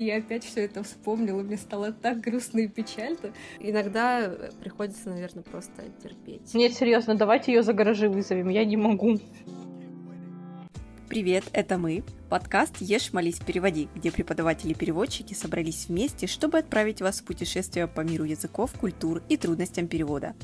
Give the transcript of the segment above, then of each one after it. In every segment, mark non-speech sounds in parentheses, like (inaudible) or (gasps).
Я опять все это вспомнила, мне стало так грустно и печально. Иногда э, приходится, наверное, просто терпеть. Нет, серьезно, давайте ее за гаражи вызовем, я не могу. Привет, это мы, подкаст «Ешь, молись, переводи», где преподаватели-переводчики собрались вместе, чтобы отправить вас в путешествие по миру языков, культур и трудностям перевода.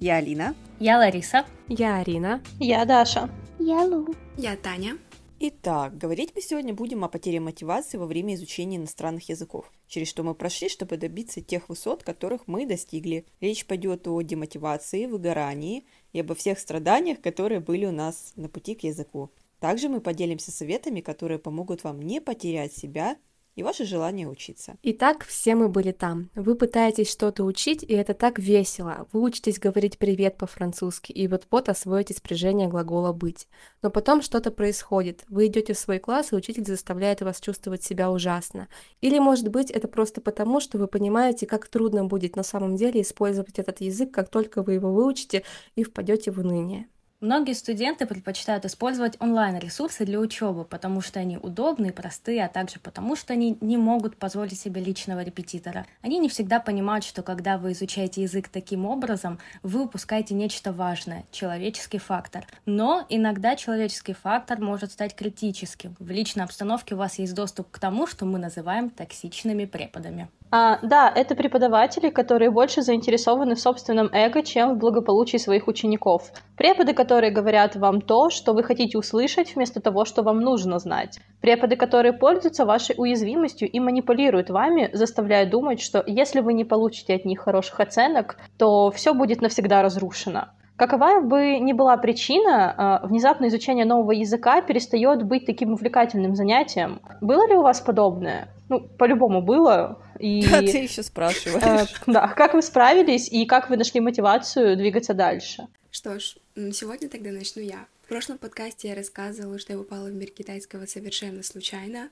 Я Алина. Я Лариса. Я Арина. Я Даша. Я Лу. Я Таня. Итак, говорить мы сегодня будем о потере мотивации во время изучения иностранных языков, через что мы прошли, чтобы добиться тех высот, которых мы достигли. Речь пойдет о демотивации, выгорании и обо всех страданиях, которые были у нас на пути к языку. Также мы поделимся советами, которые помогут вам не потерять себя и ваше желание учиться. Итак, все мы были там. Вы пытаетесь что-то учить, и это так весело. Вы учитесь говорить «привет» по-французски, и вот-вот освоите спряжение глагола «быть». Но потом что-то происходит. Вы идете в свой класс, и учитель заставляет вас чувствовать себя ужасно. Или, может быть, это просто потому, что вы понимаете, как трудно будет на самом деле использовать этот язык, как только вы его выучите и впадете в уныние. Многие студенты предпочитают использовать онлайн-ресурсы для учебы, потому что они удобные, простые, а также потому что они не могут позволить себе личного репетитора. Они не всегда понимают, что когда вы изучаете язык таким образом, вы упускаете нечто важное — человеческий фактор. Но иногда человеческий фактор может стать критическим. В личной обстановке у вас есть доступ к тому, что мы называем токсичными преподами. А, да, это преподаватели, которые больше заинтересованы в собственном эго, чем в благополучии своих учеников. Преподы, которые говорят вам то, что вы хотите услышать, вместо того, что вам нужно знать. Преподы, которые пользуются вашей уязвимостью и манипулируют вами, заставляя думать, что если вы не получите от них хороших оценок, то все будет навсегда разрушено. Какова бы ни была причина, а, внезапное изучение нового языка перестает быть таким увлекательным занятием. Было ли у вас подобное? Ну, по-любому было. И, (laughs) да, ты еще спрашиваешь. Э, да, как вы справились и как вы нашли мотивацию двигаться дальше? Что ж, сегодня тогда начну я. В прошлом подкасте я рассказывала, что я попала в мир китайского совершенно случайно,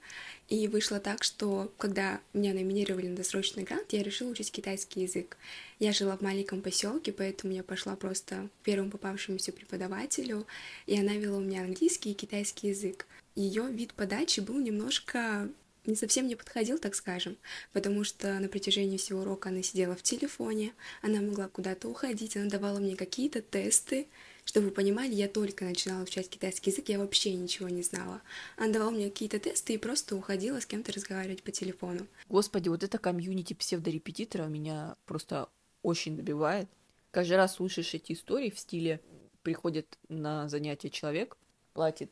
и вышло так, что когда меня номинировали на досрочный грант, я решила учить китайский язык. Я жила в маленьком поселке, поэтому я пошла просто к первому попавшемуся преподавателю, и она вела у меня английский и китайский язык. Ее вид подачи был немножко не совсем не подходил, так скажем, потому что на протяжении всего урока она сидела в телефоне, она могла куда-то уходить, она давала мне какие-то тесты, чтобы вы понимали, я только начинала изучать китайский язык, я вообще ничего не знала. Она давала мне какие-то тесты и просто уходила с кем-то разговаривать по телефону. Господи, вот это комьюнити псевдорепетитора меня просто очень добивает. Каждый раз слушаешь эти истории в стиле приходит на занятие человек, платит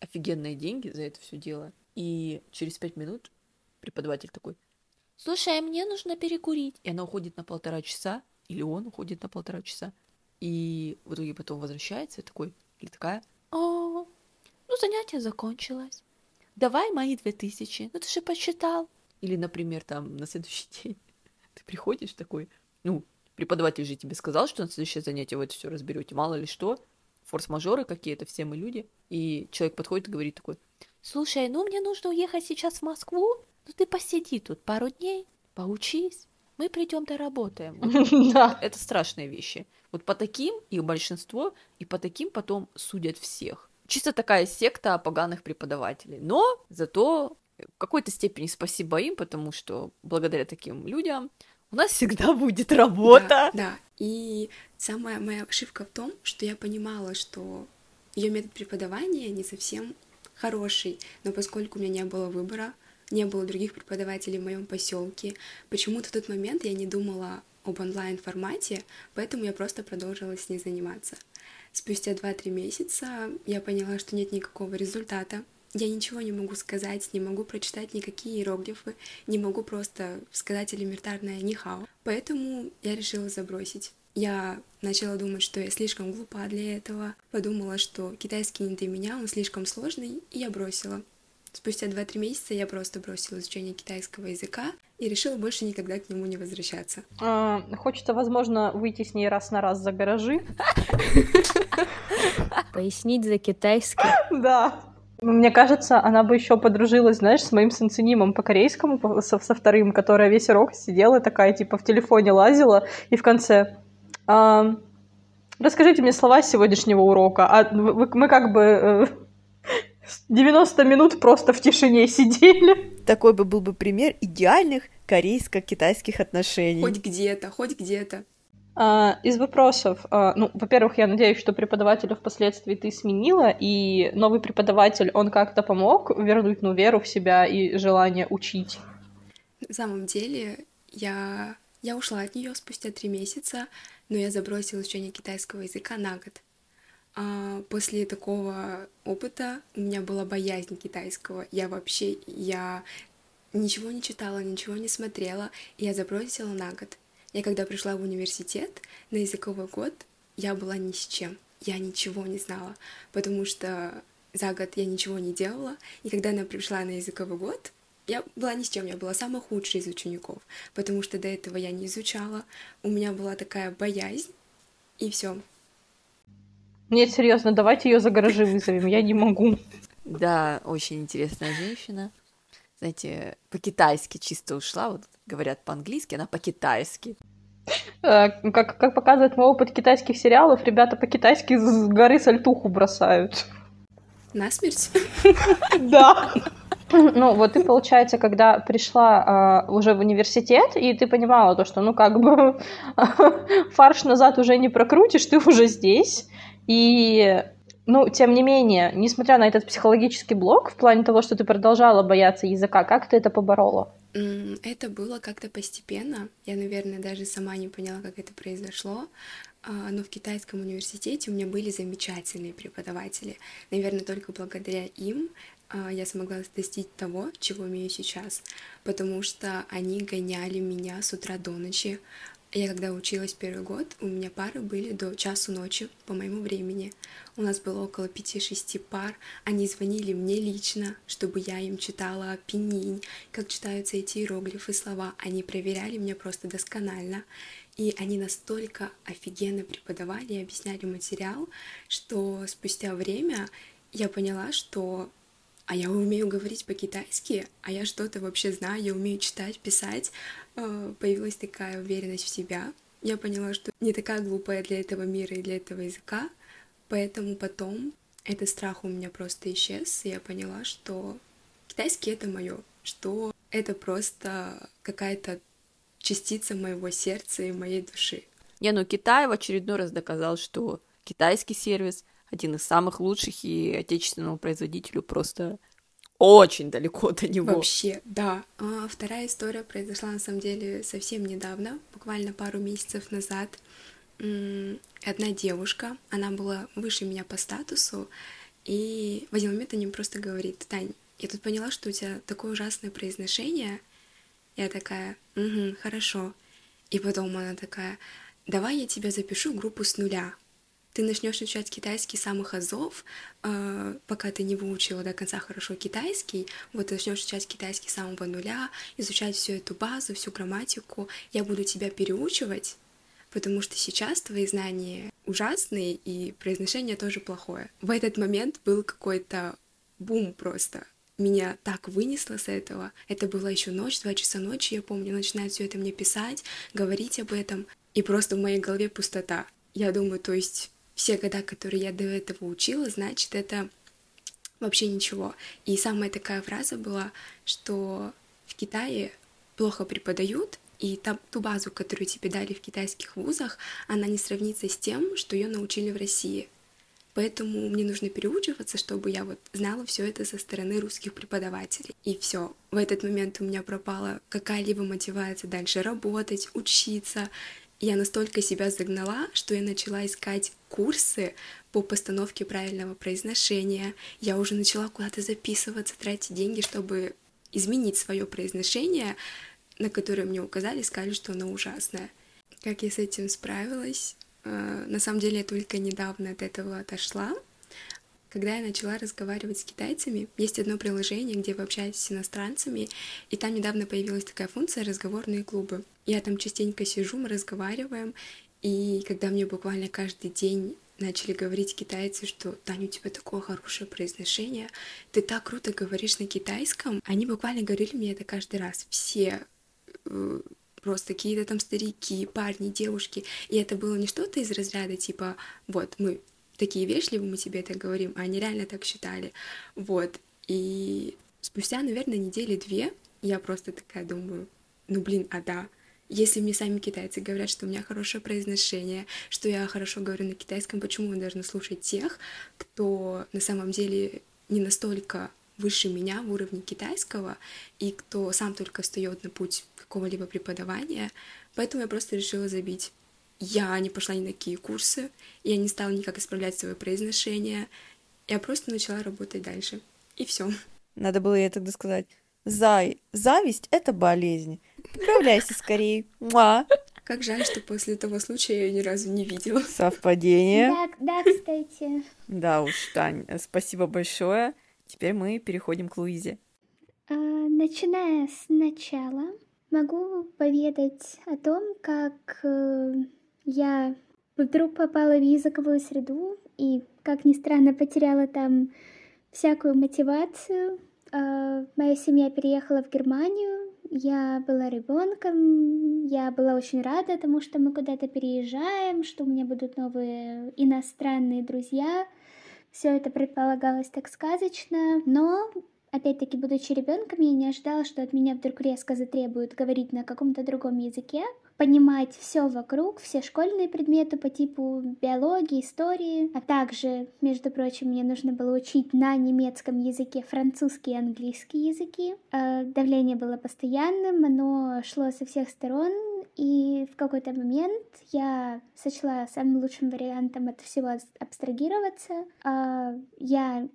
офигенные деньги за это все дело, и через пять минут преподаватель такой, слушай, а мне нужно перекурить. И она уходит на полтора часа, или он уходит на полтора часа, и в итоге потом возвращается такой, или такая, о, ну занятие закончилось. Давай мои две тысячи, ну ты же посчитал. Или, например, там на следующий (laughs) день ты приходишь такой, ну, преподаватель же тебе сказал, что на следующее занятие вы это все разберете, мало ли что, форс-мажоры какие-то, все мы люди. И человек подходит и говорит такой, слушай, ну мне нужно уехать сейчас в Москву, ну ты посиди тут пару дней, поучись, мы придем доработаем. (laughs) Да. Это страшные вещи. Вот по таким их большинство, и по таким потом судят всех. Чисто такая секта поганых преподавателей. Но зато в какой-то степени спасибо им, потому что благодаря таким людям у нас всегда (laughs) будет работа. Да, да. И самая моя ошибка в том, что я понимала, что ее метод преподавания не совсем хороший, но поскольку у меня не было выбора, не было других преподавателей в моем поселке. Почему-то в тот момент я не думала об онлайн-формате, поэтому я просто продолжила с ней заниматься. Спустя 2-3 месяца я поняла, что нет никакого результата. Я ничего не могу сказать, не могу прочитать никакие иероглифы, не могу просто сказать элементарное «нихао». Поэтому я решила забросить. Я начала думать, что я слишком глупа для этого, подумала, что китайский не для меня, он слишком сложный, и я бросила. Спустя 2-3 месяца я просто бросила изучение китайского языка и решила больше никогда к нему не возвращаться. А, хочется, возможно, выйти с ней раз на раз за гаражи. Пояснить за китайский. Да. Мне кажется, она бы еще подружилась, знаешь, с моим сенсенимом по корейскому, со, со вторым, которая весь урок сидела такая, типа, в телефоне лазила, и в конце... Расскажите мне слова сегодняшнего урока. А мы как бы э, 90 минут просто в тишине сидели. такой бы был бы пример идеальных корейско-китайских отношений. Хоть где-то, хоть где-то. А, из вопросов, а, ну, во-первых, я надеюсь, что преподавателя впоследствии ты сменила, и новый преподаватель, он как-то помог вернуть, ну, веру в себя и желание учить? На самом деле, я, я ушла от нее спустя три месяца, но я забросила изучение китайского языка на год. А после такого опыта у меня была боязнь китайского. Я вообще, я ничего не читала, ничего не смотрела, и я забросила на год. Я когда пришла в университет на языковой год, я была ни с чем. Я ничего не знала, потому что за год я ничего не делала. И когда она пришла на языковой год, я была ни с чем, я была самой худшей из учеников, потому что до этого я не изучала. У меня была такая боязнь, и все. Нет, серьезно, давайте ее за гаражи вызовем, я не могу. Да, очень интересная женщина. Знаете, по-китайски чисто ушла, вот говорят по-английски, она по-китайски. Э, как, как показывает мой опыт китайских сериалов, ребята по-китайски с горы сальтуху бросают. Насмерть? Да. (laughs) Ну, вот ты, получается, когда пришла э, уже в университет, и ты понимала то, что, ну, как бы, (laughs) фарш назад уже не прокрутишь, ты уже здесь, и ну, тем не менее, несмотря на этот психологический блок, в плане того, что ты продолжала бояться языка, как ты это поборола? Это было как-то постепенно. Я, наверное, даже сама не поняла, как это произошло. А, но в китайском университете у меня были замечательные преподаватели. Наверное, только благодаря им я смогла достичь того, чего имею сейчас, потому что они гоняли меня с утра до ночи, я когда училась первый год, у меня пары были до часу ночи по моему времени. У нас было около пяти-шести пар. Они звонили мне лично, чтобы я им читала пининь, как читаются эти иероглифы, слова. Они проверяли меня просто досконально. И они настолько офигенно преподавали и объясняли материал, что спустя время я поняла, что а я умею говорить по-китайски, а я что-то вообще знаю, я умею читать, писать. Э, появилась такая уверенность в себя. Я поняла, что не такая глупая для этого мира и для этого языка, поэтому потом этот страх у меня просто исчез, и я поняла, что китайский — это мое, что это просто какая-то частица моего сердца и моей души. Не, ну Китай в очередной раз доказал, что китайский сервис один из самых лучших, и отечественному производителю просто очень далеко до него. Вообще, да. А вторая история произошла на самом деле совсем недавно, буквально пару месяцев назад. Одна девушка, она была выше меня по статусу, и в один момент мне просто говорит, Тань, я тут поняла, что у тебя такое ужасное произношение. Я такая, угу, хорошо. И потом она такая, давай я тебя запишу группу с нуля ты начнешь изучать китайский с самых азов, э, пока ты не выучила до конца хорошо китайский, вот ты начнешь изучать китайский с самого нуля, изучать всю эту базу, всю грамматику, я буду тебя переучивать, потому что сейчас твои знания ужасные и произношение тоже плохое. В этот момент был какой-то бум просто. Меня так вынесло с этого. Это была еще ночь, два часа ночи, я помню, начинает все это мне писать, говорить об этом, и просто в моей голове пустота. Я думаю, то есть все года, которые я до этого учила, значит, это вообще ничего. И самая такая фраза была, что в Китае плохо преподают, и та, ту базу, которую тебе дали в китайских вузах, она не сравнится с тем, что ее научили в России. Поэтому мне нужно переучиваться, чтобы я вот знала все это со стороны русских преподавателей. И все. В этот момент у меня пропала какая-либо мотивация дальше работать, учиться я настолько себя загнала, что я начала искать курсы по постановке правильного произношения. Я уже начала куда-то записываться, тратить деньги, чтобы изменить свое произношение, на которое мне указали, сказали, что оно ужасное. Как я с этим справилась? Э, на самом деле я только недавно от этого отошла, когда я начала разговаривать с китайцами, есть одно приложение, где вы общаетесь с иностранцами, и там недавно появилась такая функция «разговорные клубы». Я там частенько сижу, мы разговариваем, и когда мне буквально каждый день начали говорить китайцы, что Таня, у тебя такое хорошее произношение, ты так круто говоришь на китайском. Они буквально говорили мне это каждый раз. Все э, просто какие-то там старики, парни, девушки. И это было не что-то из разряда типа, вот, мы такие вежливые, мы тебе это говорим, а они реально так считали. Вот. И спустя, наверное, недели две я просто такая думаю, ну блин, а да, если мне сами китайцы говорят, что у меня хорошее произношение, что я хорошо говорю на китайском, почему я должна слушать тех, кто на самом деле не настолько выше меня в уровне китайского и кто сам только встает на путь какого-либо преподавания, поэтому я просто решила забить. Я не пошла ни на какие курсы, я не стала никак исправлять свое произношение, я просто начала работать дальше. И все. Надо было ей тогда сказать, Зай, зависть — это болезнь. Поправляйся скорее. Муа. Как жаль, что после того случая я ее ни разу не видела. Совпадение. Да, да, кстати. Да уж, Тань, спасибо большое. Теперь мы переходим к Луизе. А, начиная с начала, могу поведать о том, как э, я вдруг попала в языковую среду и, как ни странно, потеряла там всякую мотивацию. А, моя семья переехала в Германию, я была ребенком, я была очень рада тому, что мы куда-то переезжаем, что у меня будут новые иностранные друзья. Все это предполагалось так сказочно, но Опять-таки, будучи ребенком, я не ожидала, что от меня вдруг резко затребуют говорить на каком-то другом языке, понимать все вокруг, все школьные предметы по типу биологии, истории, а также, между прочим, мне нужно было учить на немецком языке французский и английский языки. Э, давление было постоянным, оно шло со всех сторон, и в какой-то момент я сочла самым лучшим вариантом от всего абстрагироваться. А, я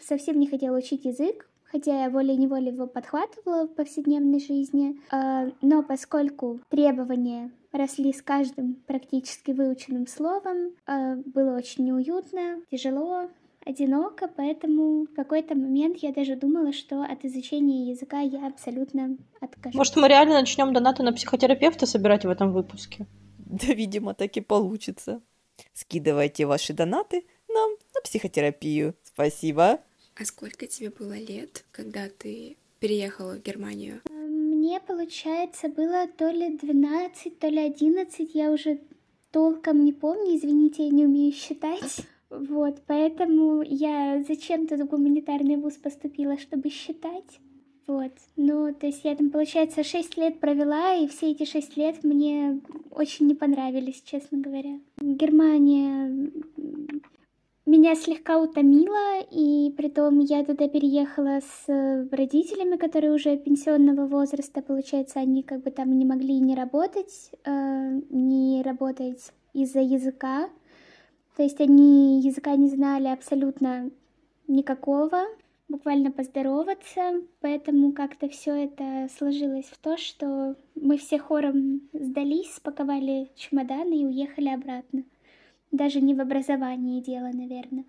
совсем не хотела учить язык, хотя я волей-неволей его подхватывала в повседневной жизни. А, но поскольку требования росли с каждым практически выученным словом, а, было очень неуютно, тяжело, одиноко, поэтому в какой-то момент я даже думала, что от изучения языка я абсолютно откажусь. Может, мы реально начнем донаты на психотерапевта собирать в этом выпуске? (laughs) Да, видимо, так и получится. Скидывайте ваши донаты нам на психотерапию. Спасибо. А сколько тебе было лет, когда ты переехала в Германию? Мне, получается, было то ли 12, то ли 11, я уже толком не помню, извините, я не умею считать. Вот, поэтому я зачем-то в гуманитарный вуз поступила, чтобы считать. Вот, ну, то есть я там, получается, 6 лет провела, и все эти 6 лет мне очень не понравились, честно говоря. Германия меня слегка утомила, и при том я туда переехала с родителями, которые уже пенсионного возраста, получается, они как бы там не могли не работать, э, не работать из-за языка, то есть они языка не знали абсолютно никакого, буквально поздороваться, поэтому как-то все это сложилось в то, что мы все хором сдались, спаковали чемоданы и уехали обратно. Даже не в образовании дело, наверное.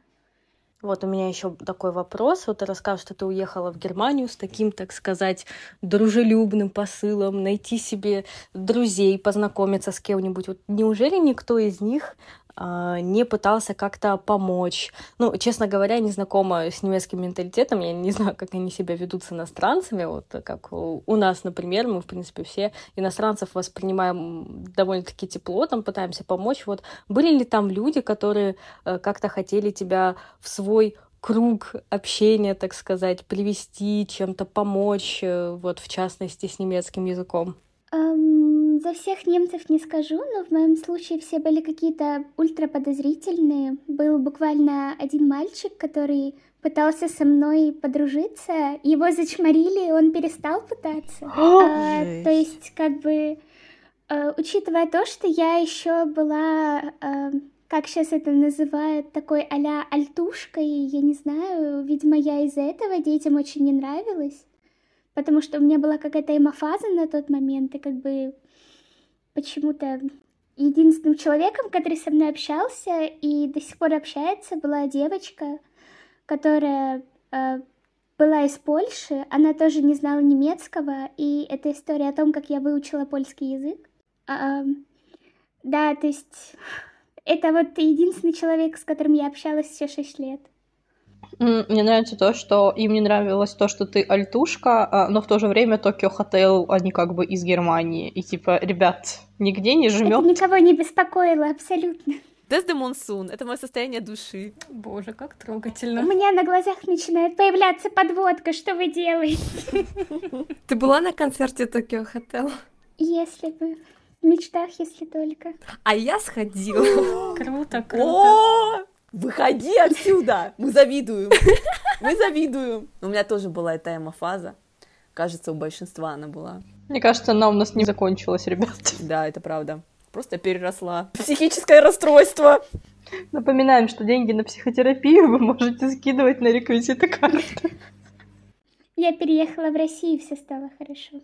Вот у меня еще такой вопрос. Вот ты расскажешь, что ты уехала в Германию с таким, так сказать, дружелюбным посылом, найти себе друзей, познакомиться с кем-нибудь. Вот неужели никто из них не пытался как-то помочь. Ну, честно говоря, не знакома с немецким менталитетом, я не (laughs) знаю, как они себя ведут с иностранцами, вот как у нас, например, мы, в принципе, все иностранцев воспринимаем довольно-таки тепло, там пытаемся помочь. Вот были ли там люди, которые э, как-то хотели тебя в свой круг общения, так сказать, привести, чем-то помочь, э, вот в частности с немецким языком? Um, за всех немцев не скажу, но в моем случае все были какие-то ультраподозрительные. Был буквально один мальчик, который пытался со мной подружиться. Его зачморили, он перестал пытаться. (gasps) а, то есть, как бы, а, учитывая то, что я еще была, а, как сейчас это называют, такой а-ля альтушкой, я не знаю, видимо, я из-за этого детям очень не нравилась потому что у меня была какая-то эмофаза на тот момент, и как бы почему-то единственным человеком, который со мной общался и до сих пор общается, была девочка, которая э, была из Польши, она тоже не знала немецкого, и это история о том, как я выучила польский язык. А, да, то есть это вот единственный человек, с которым я общалась все шесть лет. Мне нравится то, что им не нравилось то, что ты альтушка, а, но в то же время Токио Хотел, они как бы из Германии. И типа, ребят, нигде не жмем. никого не беспокоило, абсолютно. De Monsoon — это мое состояние души. Боже, как У трогательно. меня на глазах начинает появляться подводка, что вы делаете? Ты была на концерте Токио Хотел? Если бы. В мечтах, если только. А я сходила. Круто, круто. Выходи отсюда! Мы завидуем. Мы завидуем. У меня тоже была эта эмо-фаза. Кажется, у большинства она была. Мне кажется, она у нас не закончилась, ребят. Да, это правда. Просто переросла. Психическое расстройство. Напоминаем, что деньги на психотерапию вы можете скидывать на реквизиты карты. Я переехала в Россию, все стало хорошо.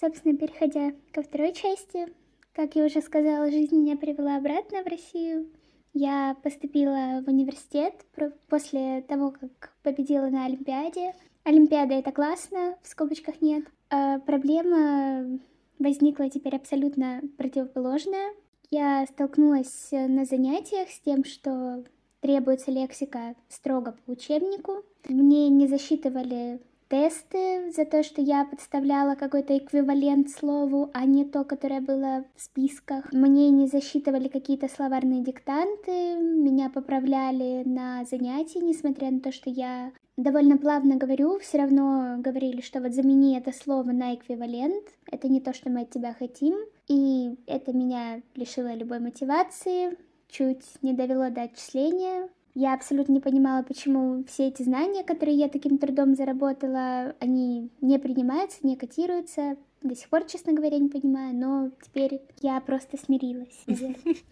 Собственно, переходя ко второй части, как я уже сказала, жизнь меня привела обратно в Россию. Я поступила в университет после того, как победила на Олимпиаде. Олимпиада это классно, в скобочках нет. А проблема возникла теперь абсолютно противоположная. Я столкнулась на занятиях с тем, что требуется лексика строго по учебнику. Мне не засчитывали тесты за то, что я подставляла какой-то эквивалент слову, а не то, которое было в списках. Мне не засчитывали какие-то словарные диктанты, меня поправляли на занятии, несмотря на то, что я довольно плавно говорю, все равно говорили, что вот замени это слово на эквивалент, это не то, что мы от тебя хотим, и это меня лишило любой мотивации, чуть не довело до отчисления. Я абсолютно не понимала, почему все эти знания, которые я таким трудом заработала, они не принимаются, не котируются. До сих пор, честно говоря, не понимаю, но теперь я просто смирилась. (laughs)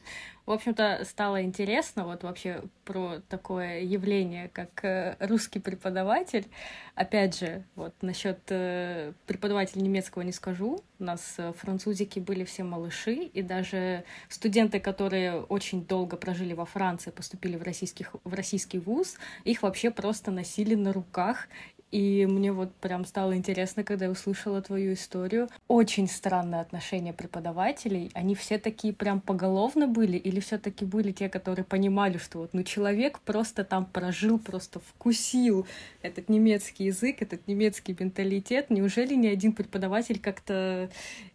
В общем-то, стало интересно вот вообще про такое явление, как э, русский преподаватель. Опять же, вот насчет э, преподавателя немецкого не скажу. У нас э, французики были все малыши, и даже студенты, которые очень долго прожили во Франции, поступили в, российских, в российский вуз, их вообще просто носили на руках. И мне вот прям стало интересно, когда я услышала твою историю. Очень странное отношение преподавателей. Они все такие прям поголовно были, или все-таки были те, которые понимали, что вот ну человек просто там прожил, просто вкусил этот немецкий язык, этот немецкий менталитет. Неужели ни один преподаватель как-то,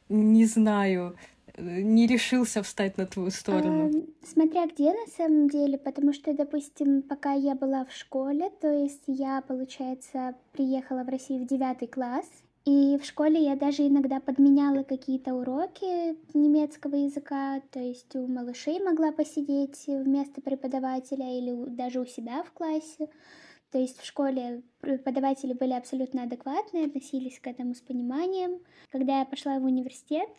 не знаю, не решился встать на твою сторону? А, Смотря где на самом деле, потому что, допустим, пока я была в школе, то есть я, получается, приехала в Россию в девятый класс, и в школе я даже иногда подменяла какие-то уроки немецкого языка, то есть у малышей могла посидеть вместо преподавателя или даже у себя в классе. То есть в школе преподаватели были абсолютно адекватные, относились к этому с пониманием. Когда я пошла в университет,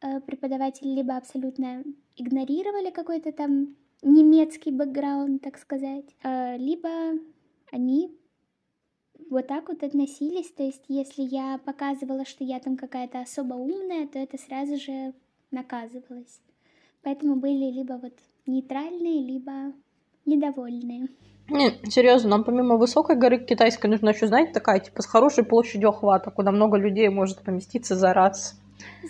преподаватели либо абсолютно игнорировали какой-то там немецкий бэкграунд, так сказать, э, либо они вот так вот относились. То есть если я показывала, что я там какая-то особо умная, то это сразу же наказывалось. Поэтому были либо вот нейтральные, либо недовольные. Не, серьезно, нам помимо высокой горы китайской нужна еще, знаете, такая, типа, с хорошей площадью охвата, куда много людей может поместиться за раз.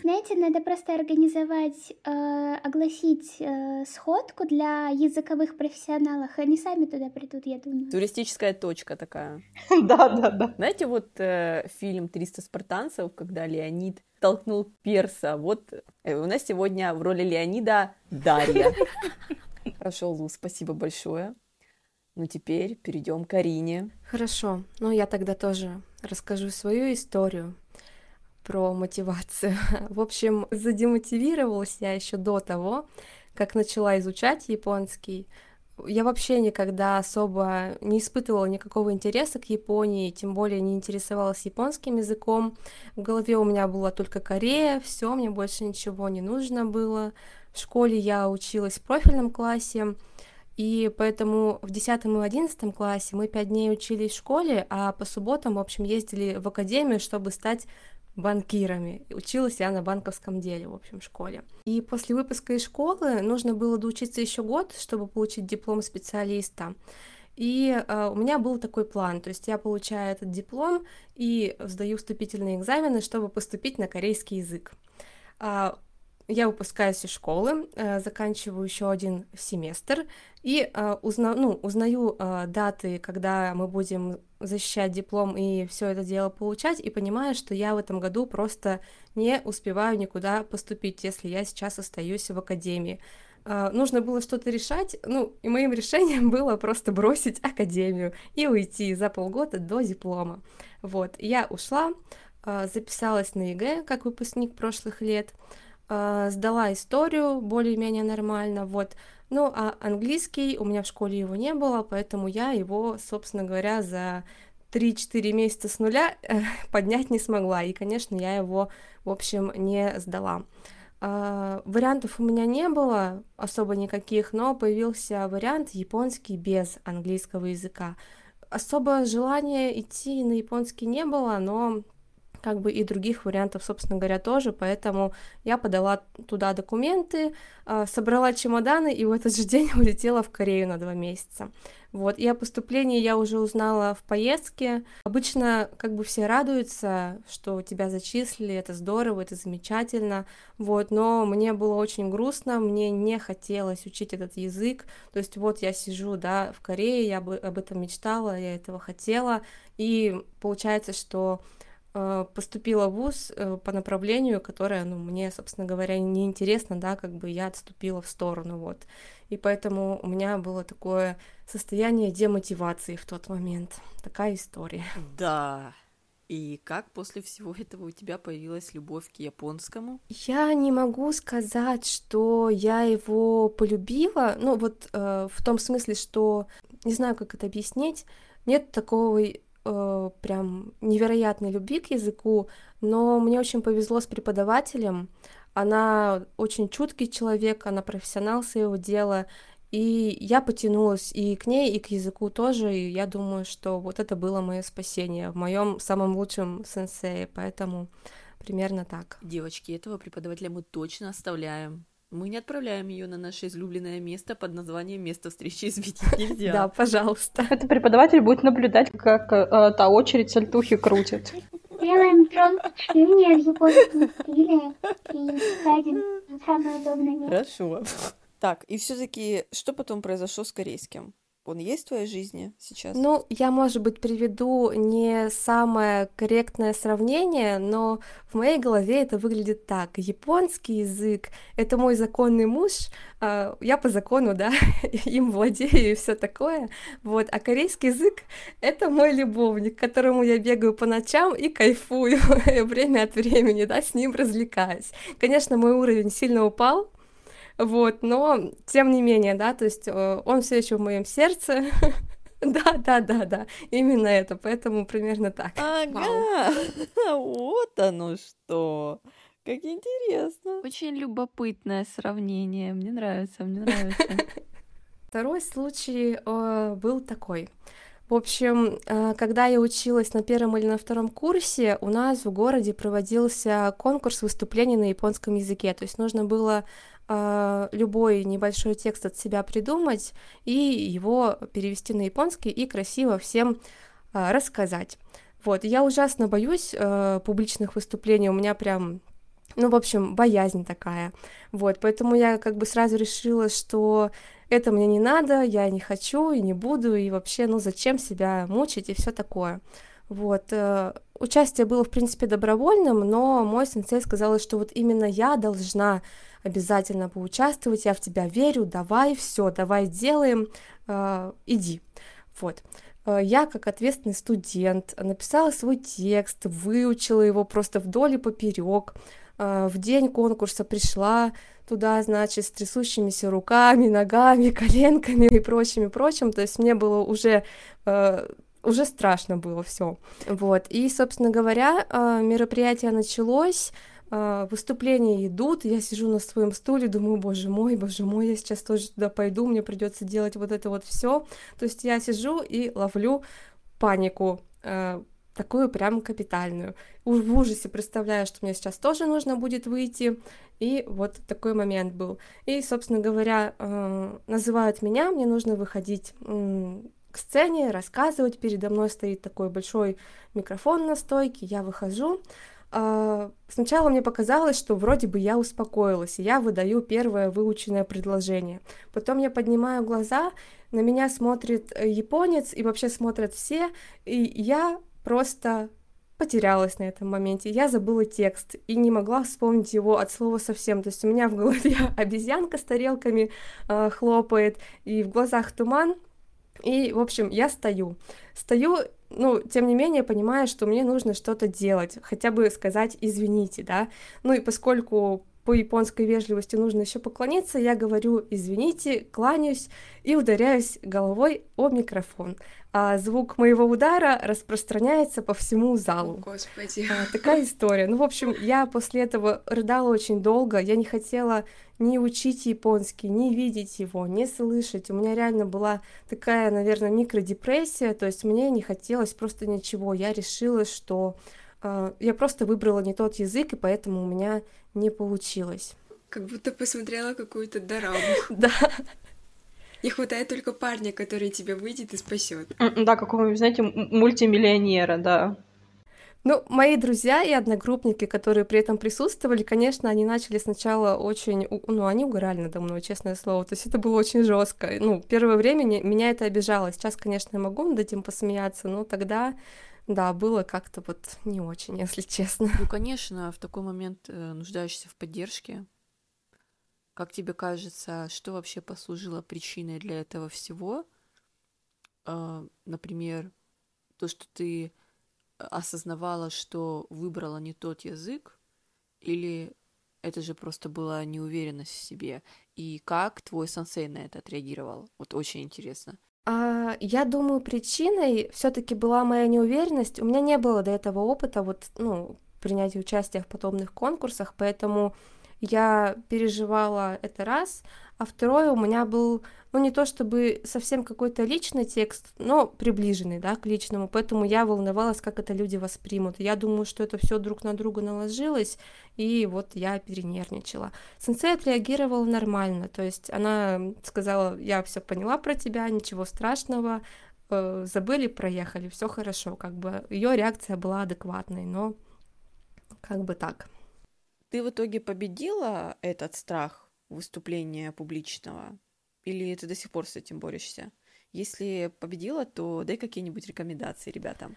Знаете, надо просто организовать, э, огласить э, сходку для языковых профессионалов. Они сами туда придут, я думаю. Туристическая точка такая. (laughs) Да, да, да. Знаете, вот э, фильм «300 спартанцев», когда Леонид толкнул перса. Вот э, у нас сегодня в роли Леонида Дарья. (laughs) Хорошо, Лу, спасибо большое. Ну, теперь перейдем к Арине. Хорошо, ну я тогда тоже расскажу свою историю про мотивацию. (laughs) В общем, задемотивировалась я еще до того, как начала изучать японский. Я вообще никогда особо не испытывала никакого интереса к Японии, тем более не интересовалась японским языком. В голове у меня была только Корея, все, мне больше ничего не нужно было. В школе я училась в профильном классе, и поэтому в 10 и 11 классе мы пять дней учились в школе, а по субботам, в общем, ездили в академию, чтобы стать банкирами. Училась я на банковском деле, в общем, школе. И после выпуска из школы нужно было доучиться еще год, чтобы получить диплом специалиста. И э, у меня был такой план, то есть я получаю этот диплом и сдаю вступительные экзамены, чтобы поступить на корейский язык. А, я выпускаюсь из школы, э, заканчиваю еще один семестр и э, узна, ну, узнаю э, даты, когда мы будем защищать диплом и все это дело получать, и понимаю, что я в этом году просто не успеваю никуда поступить, если я сейчас остаюсь в академии. э, нужно было что-то решать, ну, и моим решением (laughs) было просто бросить академию и уйти за полгода до диплома. Вот, я ушла, э, записалась на ЕГЭ как выпускник прошлых лет, э, сдала историю более-менее нормально, вот, ну, а английский, у меня в школе его не было, поэтому я его, собственно говоря, за 3-4 месяца с нуля э, (laughs) поднять не смогла, и, конечно, я его, в общем, не сдала. Э, вариантов у меня не было особо никаких, но появился вариант японский без английского языка. Особо желания идти на японский не было, но как бы и других вариантов, собственно говоря, тоже, поэтому я подала туда документы, а, собрала чемоданы и в этот же день (laughs) улетела в Корею на два месяца. Вот, и о поступлении я уже узнала в поездке. Обычно как бы все радуются, что тебя зачислили, это здорово, это замечательно, вот, но мне было очень грустно, мне не хотелось учить этот язык, то есть вот я сижу, да, в Корее, я об этом мечтала, я этого хотела, и получается, что поступила в ВУЗ э, по направлению, которое, ну, мне, собственно говоря, неинтересно, да, как бы я отступила в сторону, вот. И поэтому у меня было такое состояние демотивации в тот момент. Такая история. Да. И как после всего этого у тебя появилась любовь к японскому? Я не могу сказать, что я его полюбила. Ну, вот э, в том смысле, что не знаю, как это объяснить. Нет такого э, прям невероятной любви к языку, но мне очень повезло с преподавателем. Она очень чуткий человек, она профессионал своего дела, и я потянулась и к ней, и к языку тоже, и я думаю, что вот это было мое спасение в моем самом лучшем сенсее, поэтому примерно так. Девочки, этого преподавателя мы точно оставляем. Мы не отправляем ее на наше излюбленное место под названием «Место встречи изменить (laughs) нельзя». Да, пожалуйста. Это преподаватель будет наблюдать, как э, та очередь сальтухи крутит. Делаем чтение в японском стиле и садим самое удобное место. Хорошо. Так, и все таки что потом произошло с корейским? Он есть в твоей жизни сейчас? Ну, я, может быть, приведу не самое корректное сравнение, но в моей голове это выглядит так. Японский язык — это мой законный муж, а, я по закону, да, (laughs) им владею и все такое, вот, а корейский язык — это мой любовник, к которому я бегаю по ночам и кайфую (laughs) время от времени, да, с ним развлекаюсь. Конечно, мой уровень сильно упал, вот, но тем не менее, да, то есть э, он все еще в моем сердце. (laughs) Да, да, да, да, именно это, поэтому примерно так. Ага, (laughs) вот оно что. Как интересно. Очень любопытное сравнение. Мне нравится, мне нравится. (laughs) Второй случай э, был такой. В общем, э, когда я училась на первом или на втором курсе, у нас в городе проводился конкурс выступлений на японском языке. То есть нужно было любой небольшой текст от себя придумать и его перевести на японский и красиво всем э, рассказать. Вот, я ужасно боюсь э, публичных выступлений, у меня прям, ну, в общем, боязнь такая. Вот, поэтому я как бы сразу решила, что это мне не надо, я не хочу и не буду, и вообще, ну, зачем себя мучить и все такое. Вот, участие было, в принципе, добровольным, но мой сенсей сказал, что вот именно я должна обязательно поучаствовать, я в тебя верю, давай, все, давай делаем, э, иди. Вот. Э, я, как ответственный студент, написала свой текст, выучила его просто вдоль и поперек. Э, в день конкурса пришла туда, значит, с трясущимися руками, ногами, коленками и прочим, и прочим. То есть мне было уже э, уже страшно было все. Вот. И, собственно говоря, э, мероприятие началось. А, выступления идут, я сижу на своем стуле, думаю, боже мой, боже мой, я сейчас тоже туда пойду, мне придется делать вот это вот все. То есть я сижу и ловлю панику, а, такую прям капитальную. В ужасе представляю, что мне сейчас тоже нужно будет выйти, и вот такой момент был. И, собственно говоря, называют меня, мне нужно выходить к сцене, рассказывать, передо мной стоит такой большой микрофон на стойке, я выхожу, а, сначала мне показалось, что вроде бы я успокоилась, и я выдаю первое выученное предложение. Потом я поднимаю глаза, на меня смотрит э, японец, и вообще смотрят все, и я просто потерялась на этом моменте. Я забыла текст и не могла вспомнить его от слова совсем. То есть у меня в голове (laughs) обезьянка с тарелками э, хлопает, и в глазах туман. И, в общем, я стою. Стою, ну, тем не менее, понимая, что мне нужно что-то делать, хотя бы сказать «извините», да. Ну и поскольку по японской вежливости нужно еще поклониться, я говорю «извините», кланяюсь и ударяюсь головой о микрофон а звук моего удара распространяется по всему залу. О, Господи. А, такая история. Ну, в общем, я после этого рыдала очень долго. Я не хотела ни учить японский, ни видеть его, ни слышать. У меня реально была такая, наверное, микродепрессия. То есть мне не хотелось просто ничего. Я решила, что э, я просто выбрала не тот язык, и поэтому у меня не получилось. Как будто посмотрела какую-то дораму. (laughs) Да. Не хватает только парня, который тебя выйдет и спасет. Да, какого-нибудь, знаете, мультимиллионера, да. Ну, мои друзья и одногруппники, которые при этом присутствовали, конечно, они начали сначала очень, ну, они угорали надо мной, честное слово, то есть это было очень жестко. Ну, первое время меня это обижало. Сейчас, конечно, я могу над этим посмеяться, но тогда, да, было как-то вот не очень, если честно. Ну, конечно, в такой момент э, нуждаешься в поддержке, как тебе кажется, что вообще послужило причиной для этого всего? А, например, то, что ты осознавала, что выбрала не тот язык, или это же просто была неуверенность в себе? И как твой сенсей на это отреагировал? Вот очень интересно. А, я думаю, причиной все-таки была моя неуверенность. У меня не было до этого опыта вот, ну, принятия участия в подобных конкурсах, поэтому я переживала это раз, а второе у меня был, ну не то чтобы совсем какой-то личный текст, но приближенный, да, к личному, поэтому я волновалась, как это люди воспримут. Я думаю, что это все друг на друга наложилось, и вот я перенервничала. Сенсей отреагировала нормально, то есть она сказала, я все поняла про тебя, ничего страшного, э, забыли, проехали, все хорошо, как бы ее реакция была адекватной, но как бы так. Ты в итоге победила этот страх выступления публичного? Или ты до сих пор с этим борешься? Если победила, то дай какие-нибудь рекомендации ребятам.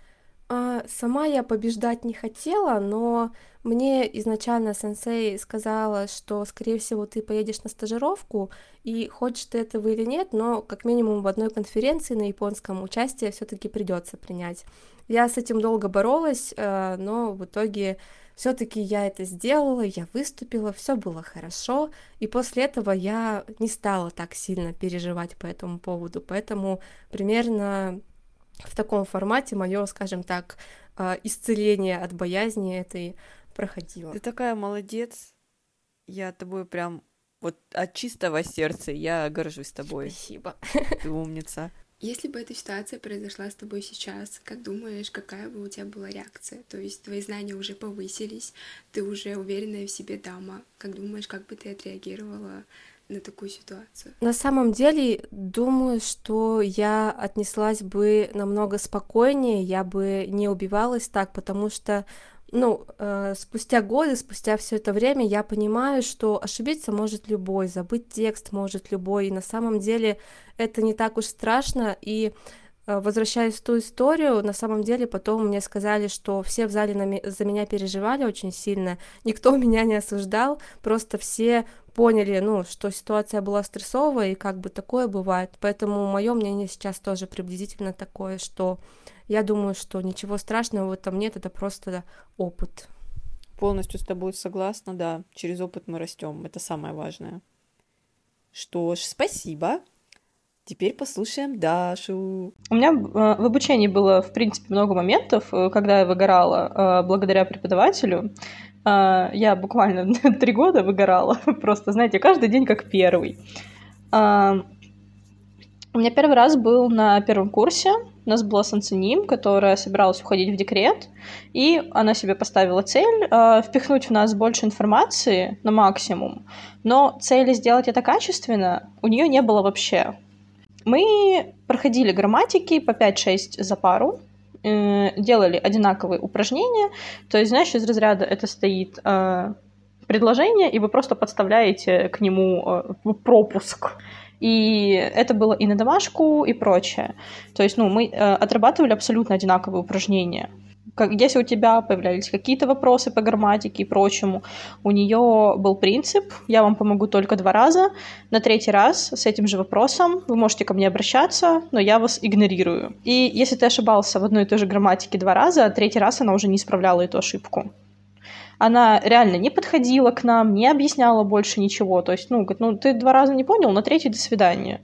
А, сама я побеждать не хотела, но мне изначально сенсей сказала, что, скорее всего, ты поедешь на стажировку, и хочешь ты этого или нет, но как минимум в одной конференции на японском участие все-таки придется принять. Я с этим долго боролась, э, но в итоге все-таки я это сделала, я выступила, все было хорошо, и после этого я не стала так сильно переживать по этому поводу, поэтому примерно в таком формате мое, скажем так, а, исцеление от боязни этой проходило. Ты такая молодец, я тобой прям вот от чистого сердца я горжусь тобой. Спасибо. Ты умница. Если бы эта ситуация произошла с тобой сейчас, как думаешь, какая бы у тебя была реакция? То есть твои знания уже повысились, ты уже уверенная в себе дама. Как думаешь, как бы ты отреагировала на такую ситуацию? На самом деле, думаю, что я отнеслась бы намного спокойнее, я бы не убивалась так, потому что ну, э, спустя годы, спустя все это время я понимаю, что ошибиться может любой, забыть текст может любой, и на самом деле это не так уж страшно, и э, возвращаясь в ту историю, на самом деле потом мне сказали, что все в зале на, за меня переживали очень сильно, никто (laughs) меня не осуждал, просто все поняли, ну, что ситуация была стрессовая, и как бы такое бывает, поэтому мое мнение сейчас тоже приблизительно такое, что я думаю, что ничего страшного в этом нет, это просто опыт. Полностью с тобой согласна, да. Через опыт мы растем. Это самое важное. Что ж, спасибо. Теперь послушаем Дашу. У меня э, в обучении было, в принципе, много моментов, э, когда я выгорала э, благодаря преподавателю. Я буквально (laughs) три года выгорала. (laughs) Просто, знаете, каждый день как первый. У меня первый раз был на первом курсе. У нас была Сансеним, которая собиралась уходить в декрет, и она себе поставила цель э, впихнуть в нас больше информации на максимум, но цели сделать это качественно у нее не было вообще. Мы проходили грамматики по 5-6 за пару, э, делали одинаковые упражнения, то есть, знаешь, из разряда это стоит э, предложение, и вы просто подставляете к нему э, пропуск. И это было и на домашку, и прочее. То есть, ну, мы э, отрабатывали абсолютно одинаковые упражнения. как, если у тебя появлялись какие-то вопросы по грамматике и прочему, у нее был принцип «я вам помогу только два раза», на третий раз с этим же вопросом вы можете ко мне обращаться, но я вас игнорирую. И если ты ошибался в одной и той же грамматике два раза, третий раз она уже не исправляла эту ошибку она реально не подходила к нам, не объясняла больше ничего. То есть, ну, говорит, ну, ты два раза не понял, на третий до свидания.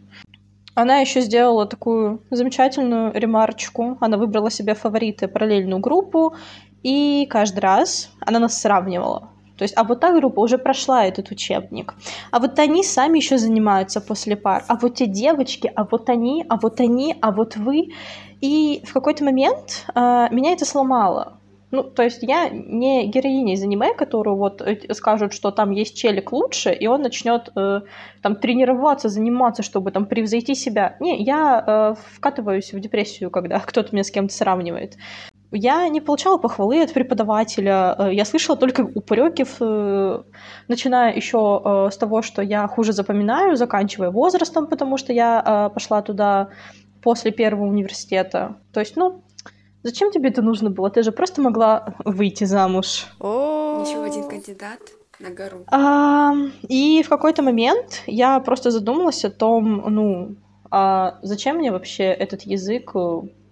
Она еще сделала такую замечательную ремарочку. Она выбрала себе фавориты параллельную группу, и каждый раз она нас сравнивала. То есть, а вот та группа уже прошла этот учебник. А вот они сами еще занимаются после пар. А вот те девочки, а вот они, а вот они, а вот вы. И в какой-то момент э, меня это сломало. Ну, то есть я не героиня из аниме, которую вот э, скажут, что там есть челик лучше, и он начнет э, там тренироваться, заниматься, чтобы там превзойти себя. Не, я э, вкатываюсь в депрессию, когда (laughs) кто-то меня с кем-то сравнивает. Я не получала похвалы от преподавателя, э, я слышала только упреки, э, начиная еще с того, что я хуже запоминаю, заканчивая возрастом, потому что я пошла туда после первого университета. То есть, ну, Зачем тебе это нужно было? Ты же просто могла выйти замуж. Еще один кандидат на гору. А, и в какой-то момент я просто задумалась о том, ну, а зачем мне вообще этот язык,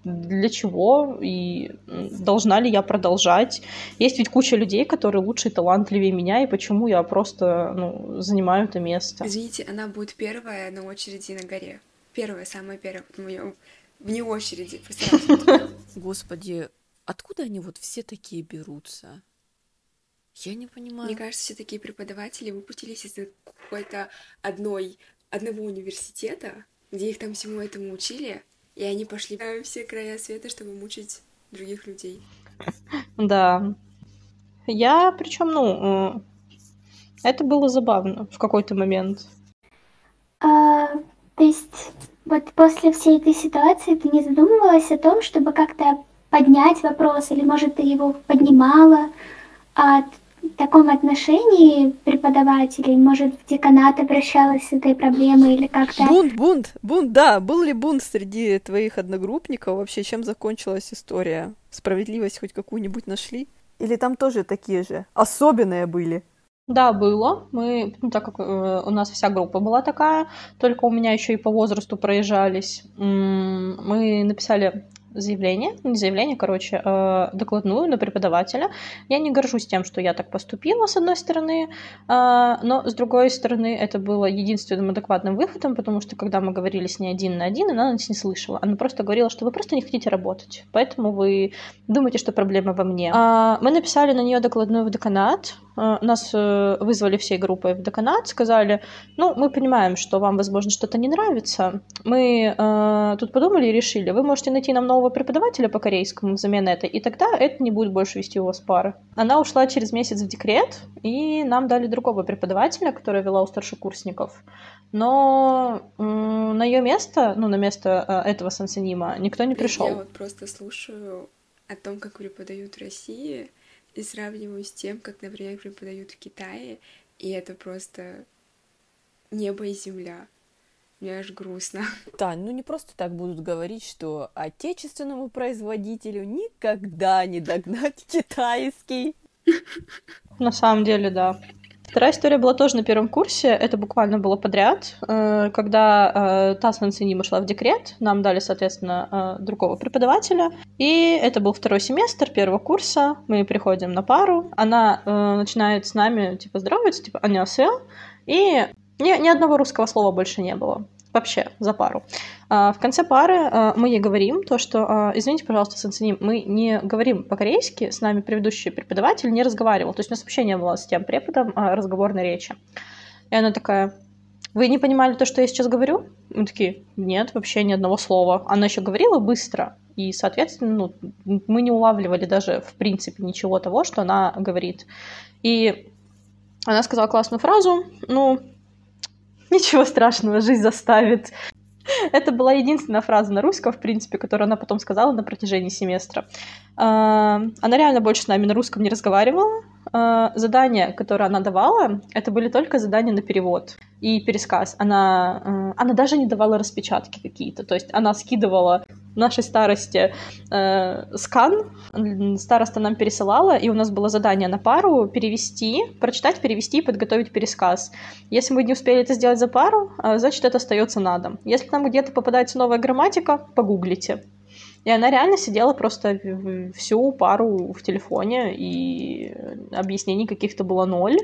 для чего и должна ли я продолжать. Есть ведь куча людей, которые лучше и талантливее меня, и почему я просто ну, занимаю это место. Извините, она будет первая на очереди на горе. Первая, самая первая в моем вне очереди. Господи, откуда они вот все такие берутся? Я не понимаю. Мне кажется, все такие преподаватели выпустились из какой-то одной, одного университета, где их там всему этому учили, и они пошли в все края света, чтобы мучить других людей. Да. Я, причем, ну, э, это было забавно в какой-то момент. А, то есть вот после всей этой ситуации ты не задумывалась о том, чтобы как-то поднять вопрос, или, может, ты его поднимала о таком отношении преподавателей? Может, в деканат обращалась с этой проблемой или как-то... Бунт, бунт, бунт, да. Был ли бунт среди твоих одногруппников? Вообще, чем закончилась история? Справедливость хоть какую-нибудь нашли? Или там тоже такие же? Особенные были? Да, было. Мы, ну, так как э, у нас вся группа была такая, только у меня еще и по возрасту проезжались, мы написали заявление, не заявление, короче, э, докладную на преподавателя. Я не горжусь тем, что я так поступила, с одной стороны, э, но с другой стороны, это было единственным адекватным выходом, потому что когда мы говорили с ней один на один, она нас не слышала. Она просто говорила, что вы просто не хотите работать, поэтому вы думаете, что проблема во мне. А, мы написали на нее докладную в деканат, нас вызвали всей группой в деканат, сказали, ну, мы понимаем, что вам, возможно, что-то не нравится, мы э, тут подумали и решили, вы можете найти нам нового преподавателя по корейскому взамен этой, и тогда это не будет больше вести у вас пары. Она ушла через месяц в декрет, и нам дали другого преподавателя, которая вела у старшекурсников. Но на ее место, ну, на место э, этого сансенима никто не пришел. Я вот просто слушаю о том, как преподают в России, и сравниваю с тем, как, например, преподают в Китае, и это просто небо и земля. Мне аж грустно. (laughs) Тань, ну не просто так будут говорить, что отечественному производителю никогда не догнать (laughs) китайский. На самом деле, да. Вторая история была тоже на первом курсе. Это буквально было подряд. Э, когда э, та Сансинима шла в декрет, нам дали, соответственно, э, другого преподавателя. И это был второй семестр первого курса. Мы приходим на пару. Она начинает с нами, типа, здороваться, типа, аньосео. И ни, ни одного русского слова больше не было вообще за пару. А, в конце пары а, мы ей говорим то, что, а, извините, пожалуйста, Сансаним, мы не говорим по-корейски, с нами предыдущий преподаватель не разговаривал, то есть у нас вообще не было с тем преподом разговорной речи. И она такая, вы не понимали то, что я сейчас говорю? Мы такие, нет, вообще ни одного слова. Она еще говорила быстро, и, соответственно, ну, мы не улавливали даже, в принципе, ничего того, что она говорит. И она сказала классную фразу, ну, Ничего страшного, жизнь заставит. Это была единственная фраза на русском, в принципе, которую она потом сказала на протяжении семестра. А, она реально больше с нами на русском не разговаривала. А, задания, которые она давала, это были только задания на перевод и пересказ. Она, а, она даже не давала распечатки какие-то. То есть она скидывала нашей старости э, скан. Староста нам пересылала, и у нас было задание на пару перевести, прочитать, перевести и подготовить пересказ. Если мы не успели это сделать за пару, э, значит, это остается на дом. Если там где-то попадается новая грамматика, погуглите. И она реально сидела просто всю пару в телефоне, и объяснений каких-то было ноль.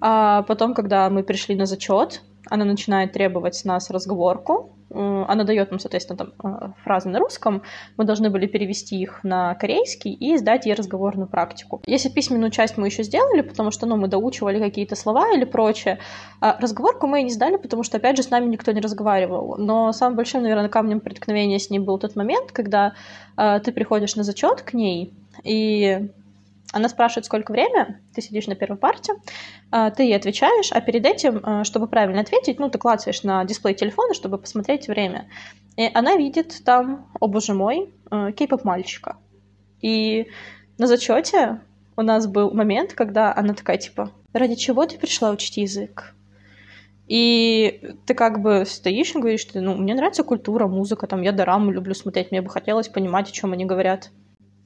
А потом, когда мы пришли на зачет, она начинает требовать с нас разговорку, она дает нам, соответственно, там э, фразы на русском, мы должны были перевести их на корейский и сдать ей разговорную практику. Если письменную часть мы еще сделали, потому что, ну, мы доучивали какие-то слова или прочее, а разговорку мы и не сдали, потому что, опять же, с нами никто не разговаривал. Но самым большим, наверное, камнем преткновения с ней был тот момент, когда э, ты приходишь на зачет к ней, и она спрашивает, сколько время, ты сидишь на первой парте, а, ты ей отвечаешь, а перед этим, а, чтобы правильно ответить, ну, ты клацаешь на дисплей телефона, чтобы посмотреть время. И она видит там, о боже мой, а, кей-поп мальчика. И на зачете у нас был момент, когда она такая, типа, ради чего ты пришла учить язык? И ты как бы стоишь и говоришь, что ну, мне нравится культура, музыка, там, я дораму люблю смотреть, мне бы хотелось понимать, о чем они говорят.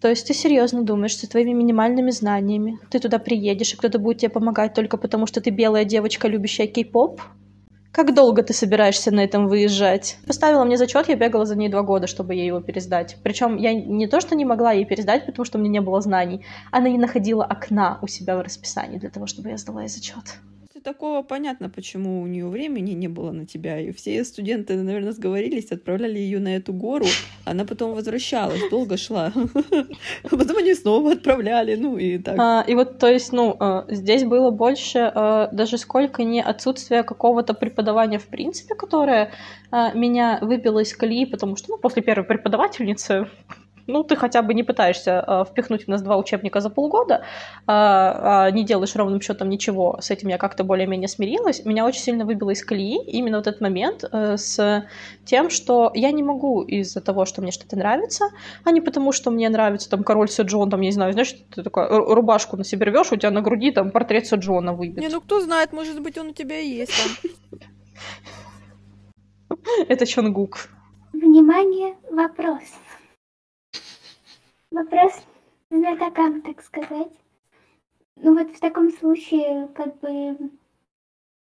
То есть ты серьезно думаешь, что твоими минимальными знаниями ты туда приедешь, и кто-то будет тебе помогать только потому, что ты белая девочка, любящая кей-поп? Как долго ты собираешься на этом выезжать? Поставила мне зачет, я бегала за ней два года, чтобы ей его пересдать. Причем я не то, что не могла ей пересдать, потому что у меня не было знаний, она не находила окна у себя в расписании для того, чтобы я сдала ей зачет такого понятно, почему у нее времени не было на тебя. И все студенты, наверное, сговорились, отправляли ее на эту гору. Она потом возвращалась, долго шла. (laughs) Потом они снова отправляли, ну и так. А, и вот, то есть, ну, а, здесь было больше а, даже сколько не отсутствие какого-то преподавания в принципе, которое а, меня выбило из колеи, потому что, ну, после первой преподавательницы ну, ты хотя бы не пытаешься э, впихнуть в нас два учебника за полгода, э, не делаешь ровным счетом ничего, с этим я как-то более-менее смирилась. Меня очень сильно выбило из колеи именно вот этот момент э, с тем, что я не могу из-за того, что мне что-то нравится, а не потому, что мне нравится там король Сэджон, там, я не знаю, знаешь, ты такая рубашку на себе рвешь, у тебя на груди там портрет Сэджона выбит. Не, ну кто знает, может быть, он у тебя и есть там. (laughs) Это Чонгук. Внимание, вопрос. Вопрос знатокам, так сказать. Ну вот в таком случае, как бы,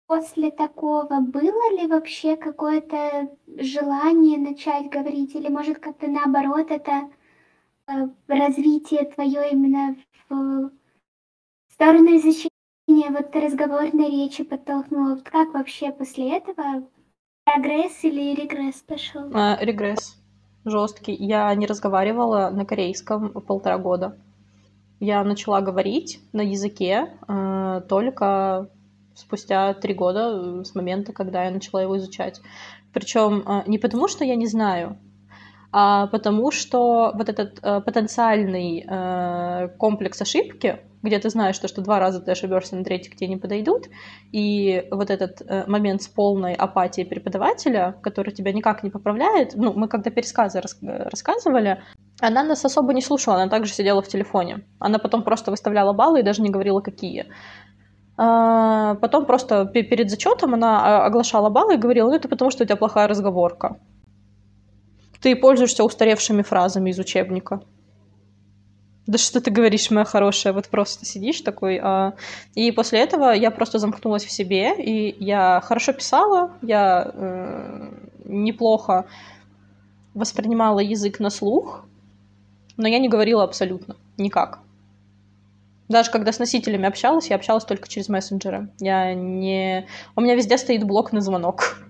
после такого было ли вообще какое-то желание начать говорить, или может как-то наоборот это э, развитие твое именно в сторону изучения вот разговорной речи подтолкнуло? Вот как вообще после этого прогресс или регресс пошел? А, регресс жесткий. Я не разговаривала на корейском полтора года. Я начала говорить на языке э, только спустя три года э, с момента, когда я начала его изучать. Причем э, не потому, что я не знаю, а потому что вот этот э, потенциальный э, комплекс ошибки, где ты знаешь, что, что два раза ты ошибешься, на третий к тебе не подойдут, и вот этот э, момент с полной апатией преподавателя, который тебя никак не поправляет, ну, мы когда пересказы рас рассказывали, она нас особо не слушала, она также сидела в телефоне. Она потом просто выставляла баллы и даже не говорила, какие. А потом просто перед зачетом она а, оглашала баллы и говорила, ну это потому, что у тебя плохая разговорка ты пользуешься устаревшими фразами из учебника. Да что ты говоришь, моя хорошая, вот просто сидишь такой. А... И после этого я просто замкнулась в себе, и я хорошо писала, я э, неплохо воспринимала язык на слух, но я не говорила абсолютно никак. Даже когда с носителями общалась, я общалась только через мессенджеры. Я не... У меня везде стоит блок на звонок.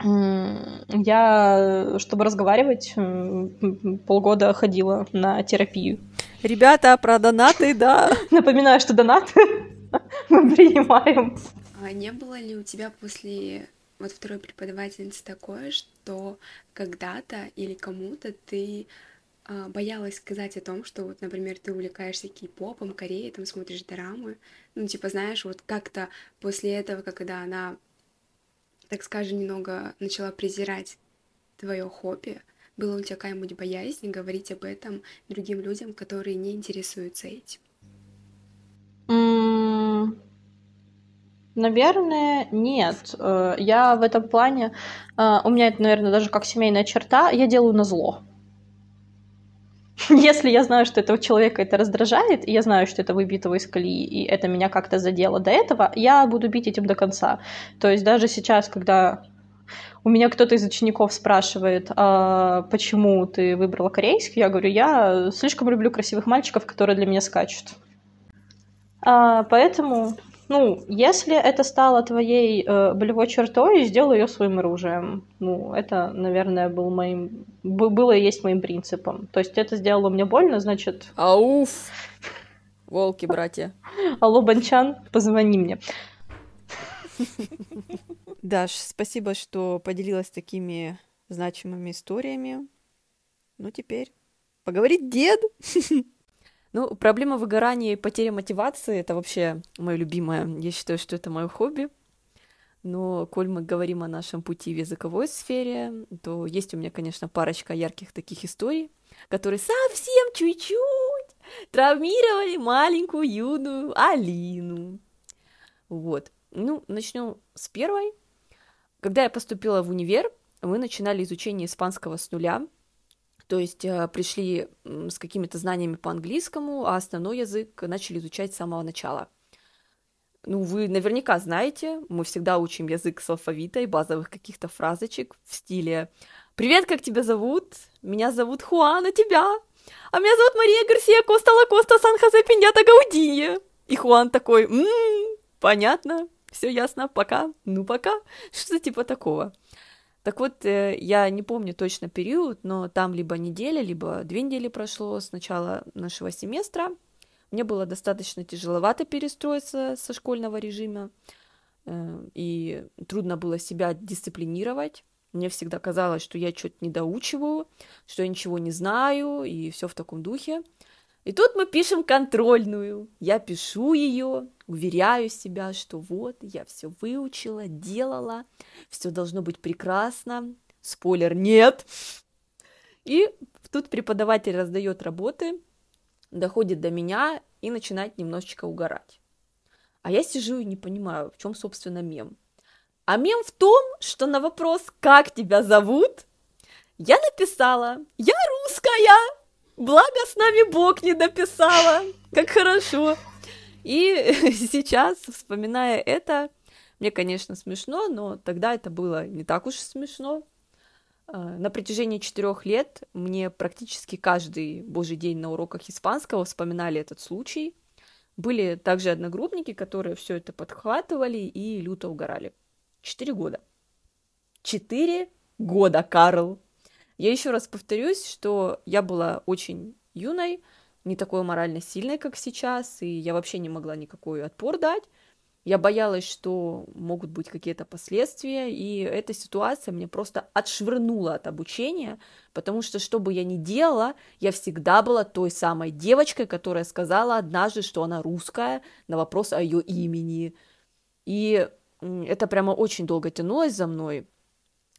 Я, чтобы разговаривать, полгода ходила на терапию. Ребята, про донаты, да. (laughs) Напоминаю, что донаты (laughs) мы принимаем. А не было ли у тебя после вот второй преподавательницы такое, что когда-то или кому-то ты а, боялась сказать о том, что вот, например, ты увлекаешься кей-попом, Кореей, там смотришь драмы, ну, типа, знаешь, вот как-то после этого, когда она так скажем, немного начала презирать твое хобби? Было у тебя какая-нибудь боязнь говорить об этом другим людям, которые не интересуются этим? Наверное, нет. Э, я в этом плане, э, у меня это, наверное, даже как семейная черта, я делаю на зло. (laughs) Если я знаю, что этого человека это раздражает, и я знаю, что это выбито из колеи, и это меня как-то задело до этого, я буду бить этим до конца. То есть даже сейчас, когда у меня кто-то из учеников спрашивает, а почему ты выбрала корейский, я говорю, я слишком люблю красивых мальчиков, которые для меня скачут. А, поэтому ну, если это стало твоей э, болевой чертой, сделай ее своим оружием. Ну, это, наверное, был моим, было и есть моим принципом. То есть это сделало мне больно, значит... Ауф! Волки, братья. (laughs) Алло, Банчан, позвони мне. (laughs) Даш, спасибо, что поделилась такими значимыми историями. Ну, теперь поговорит дед. (laughs) Ну, проблема выгорания и потери мотивации — это вообще мое любимое. Я считаю, что это мое хобби. Но, коль мы говорим о нашем пути в языковой сфере, то есть у меня, конечно, парочка ярких таких историй, которые совсем чуть-чуть травмировали маленькую юную Алину. Вот. Ну, начну с первой. Когда я поступила в универ, мы начинали изучение испанского с нуля — то есть э, пришли с какими-то знаниями по английскому, а основной язык начали изучать с самого начала. Ну, вы наверняка знаете, мы всегда учим язык с алфавита и базовых каких-то фразочек в стиле «Привет, как тебя зовут? Меня зовут Хуан, а тебя? А меня зовут Мария Гарсия Коста Лакоста Сан-Хосе Пиньята Гаудинье». И Хуан такой «Ммм, понятно, все ясно, пока, ну пока». Что-то типа такого. Так вот, э, я не помню точно период, но там либо неделя, либо две недели прошло с начала нашего семестра. Мне было достаточно тяжеловато перестроиться со школьного режима, э, и трудно было себя дисциплинировать. Мне всегда казалось, что я что-то не доучиваю, что я ничего не знаю, и все в таком духе. И тут мы пишем контрольную. Я пишу ее, уверяю себя, что вот, я все выучила, делала, все должно быть прекрасно. Спойлер, нет. И тут преподаватель раздает работы, доходит до меня и начинает немножечко угорать. А я сижу и не понимаю, в чем, собственно, мем. А мем в том, что на вопрос «Как тебя зовут?» я написала «Я русская!» Благо с нами Бог не дописала. Как хорошо. И (laughs) сейчас, вспоминая это, мне, конечно, смешно, но тогда это было не так уж смешно. А, на протяжении четырех лет мне практически каждый божий день на уроках испанского вспоминали этот случай. Были также одногруппники, которые все это подхватывали и люто угорали. Четыре года. Четыре года, Карл. Я еще раз повторюсь, что я была очень юной, не такой морально сильной, как сейчас, и я вообще не могла никакой отпор дать. Я боялась, что могут быть какие-то последствия, и эта ситуация мне просто отшвырнула от обучения, потому что, что бы я ни делала, я всегда была той самой девочкой, которая сказала однажды, что она русская, на вопрос о ее имени. И это прямо очень долго тянулось за мной.